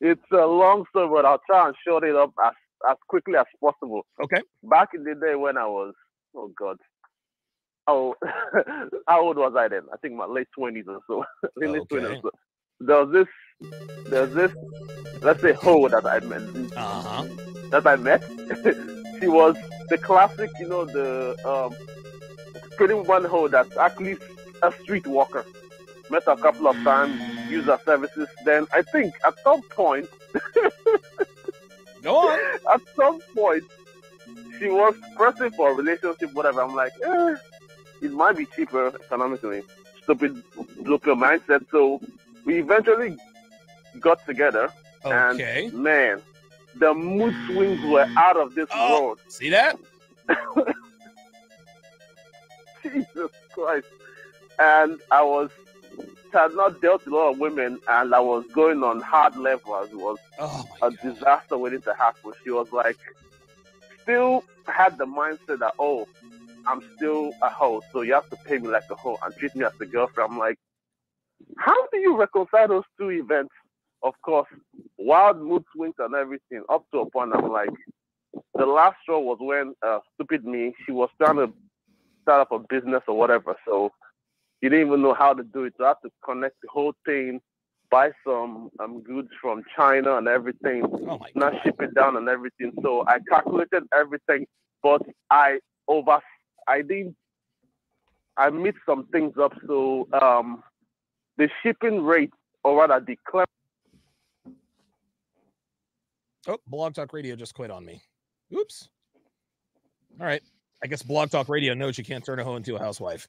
it's a long story, but I'll try and short it up as as quickly as possible. Okay. Back in the day when I was oh god, how how old was I then? I think my late twenties or so. late twenties. So. There was this there's this let's say hoe that I met. Uh-huh. That I met. she was the classic, you know, the um pretty one hoe that's actually a streetwalker. Met a couple of times, used her services. Then I think at some point, go on. At some point, she was pressing for a relationship, whatever. I'm like, eh, it might be cheaper economically. Stupid pill mindset. So we eventually got together. Okay. And man, the mood swings were out of this oh, world. See that? Jesus Christ. And I was had not dealt with a lot of women and I was going on hard levels. It was oh a God. disaster waiting to happen. She was like still had the mindset that oh, I'm still a hoe, so you have to pay me like a hoe and treat me as a girlfriend. I'm like, how do you reconcile those two events? Of course, wild mood swings and everything. Up to a point, I'm like, the last straw was when uh, stupid me. She was trying to start up a business or whatever, so you didn't even know how to do it. So I had to connect the whole thing, buy some um, goods from China and everything, oh not ship it down and everything. So I calculated everything, but I over, I didn't, I mixed some things up. So um, the shipping rate, or rather the Oh, Blog Talk Radio just quit on me. Oops. All right. I guess Blog Talk Radio knows you can't turn a hoe into a housewife.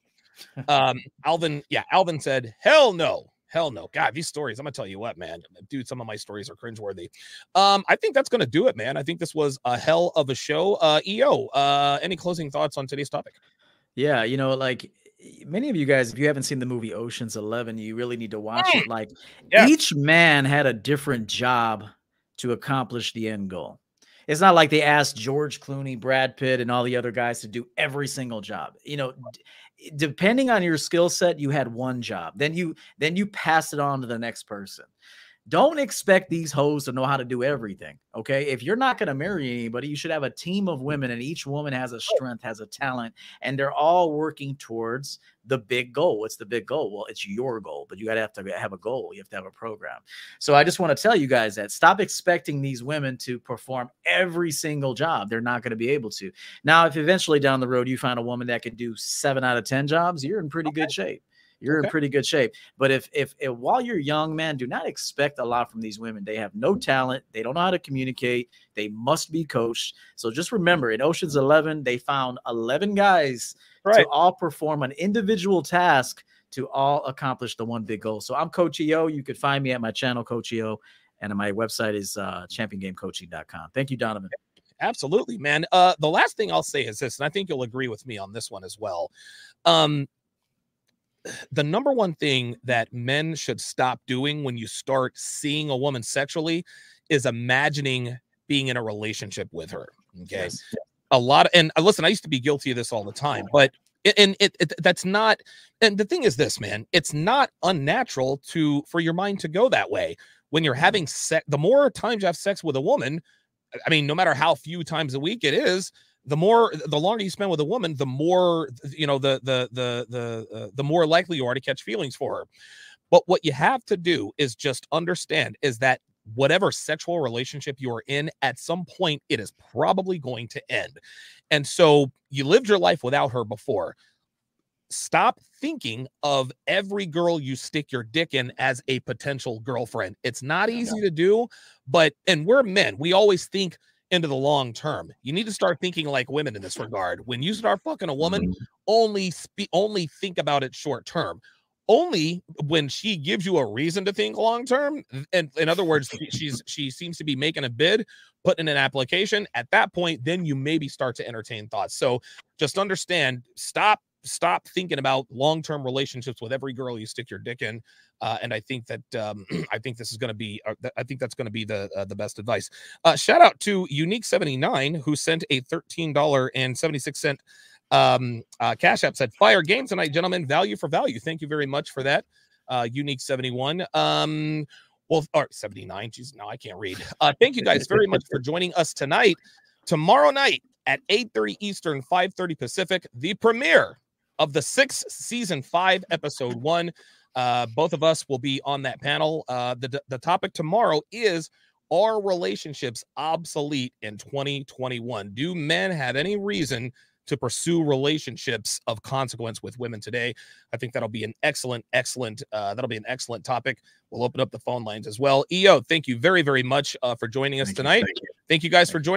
Um, Alvin, yeah, Alvin said, hell no. Hell no. God, these stories, I'm gonna tell you what, man. Dude, some of my stories are cringeworthy. Um, I think that's gonna do it, man. I think this was a hell of a show. Uh EO, uh, any closing thoughts on today's topic? Yeah, you know, like many of you guys, if you haven't seen the movie Ocean's Eleven, you really need to watch it. Like each man had a different job to accomplish the end goal. It's not like they asked George Clooney, Brad Pitt, and all the other guys to do every single job. You know, depending on your skill set, you had one job. Then you then you pass it on to the next person. Don't expect these hoes to know how to do everything. Okay. If you're not going to marry anybody, you should have a team of women, and each woman has a strength, has a talent, and they're all working towards the big goal. What's the big goal? Well, it's your goal, but you got to have to have a goal. You have to have a program. So I just want to tell you guys that stop expecting these women to perform every single job. They're not going to be able to. Now, if eventually down the road you find a woman that can do seven out of 10 jobs, you're in pretty okay. good shape you're okay. in pretty good shape. But if, if, if while you're young, man, do not expect a lot from these women. They have no talent. They don't know how to communicate. They must be coached. So just remember, in Ocean's Eleven, they found eleven guys right. to all perform an individual task to all accomplish the one big goal. So I'm Coach EO. You can find me at my channel, Coach EO, and my website is uh, championgamecoaching.com. Thank you, Donovan. Absolutely, man. Uh, the last thing I'll say is this, and I think you'll agree with me on this one as well. Um, the number one thing that men should stop doing when you start seeing a woman sexually is imagining being in a relationship with her. Okay. Yes. A lot of, and uh, listen, I used to be guilty of this all the time, but and it, it, that's not and the thing is this man it's not unnatural to for your mind to go that way when you're having sex the more times you have sex with a woman i mean no matter how few times a week it is the more the longer you spend with a woman the more you know the the the the uh, the more likely you are to catch feelings for her. But what you have to do is just understand is that whatever sexual relationship you are in at some point it is probably going to end. And so you lived your life without her before. Stop thinking of every girl you stick your dick in as a potential girlfriend. It's not easy to do but and we're men we always think into the long term. You need to start thinking like women in this regard. When you start fucking a woman, mm-hmm. only speak only think about it short term. Only when she gives you a reason to think long term. And in other words, she's she seems to be making a bid, putting in an application. At that point, then you maybe start to entertain thoughts. So just understand, stop stop thinking about long-term relationships with every girl you stick your dick in uh, and i think that um, i think this is going to be uh, i think that's going to be the uh, the best advice. Uh, shout out to unique 79 who sent a $13.76 um, uh, cash app said fire game tonight gentlemen. Value for value. Thank you very much for that uh, unique 71 um, well or 79 jeez no i can't read. Thank you guys very much for joining us tonight. Tomorrow night at 8:30 Eastern, 5:30 Pacific, the premiere of the sixth season five, episode one. Uh, both of us will be on that panel. Uh, the, the topic tomorrow is Are relationships obsolete in 2021? Do men have any reason to pursue relationships of consequence with women today? I think that'll be an excellent, excellent, uh, that'll be an excellent topic. We'll open up the phone lines as well. EO, thank you very, very much uh, for joining us thank tonight. You, thank, you. thank you guys for joining.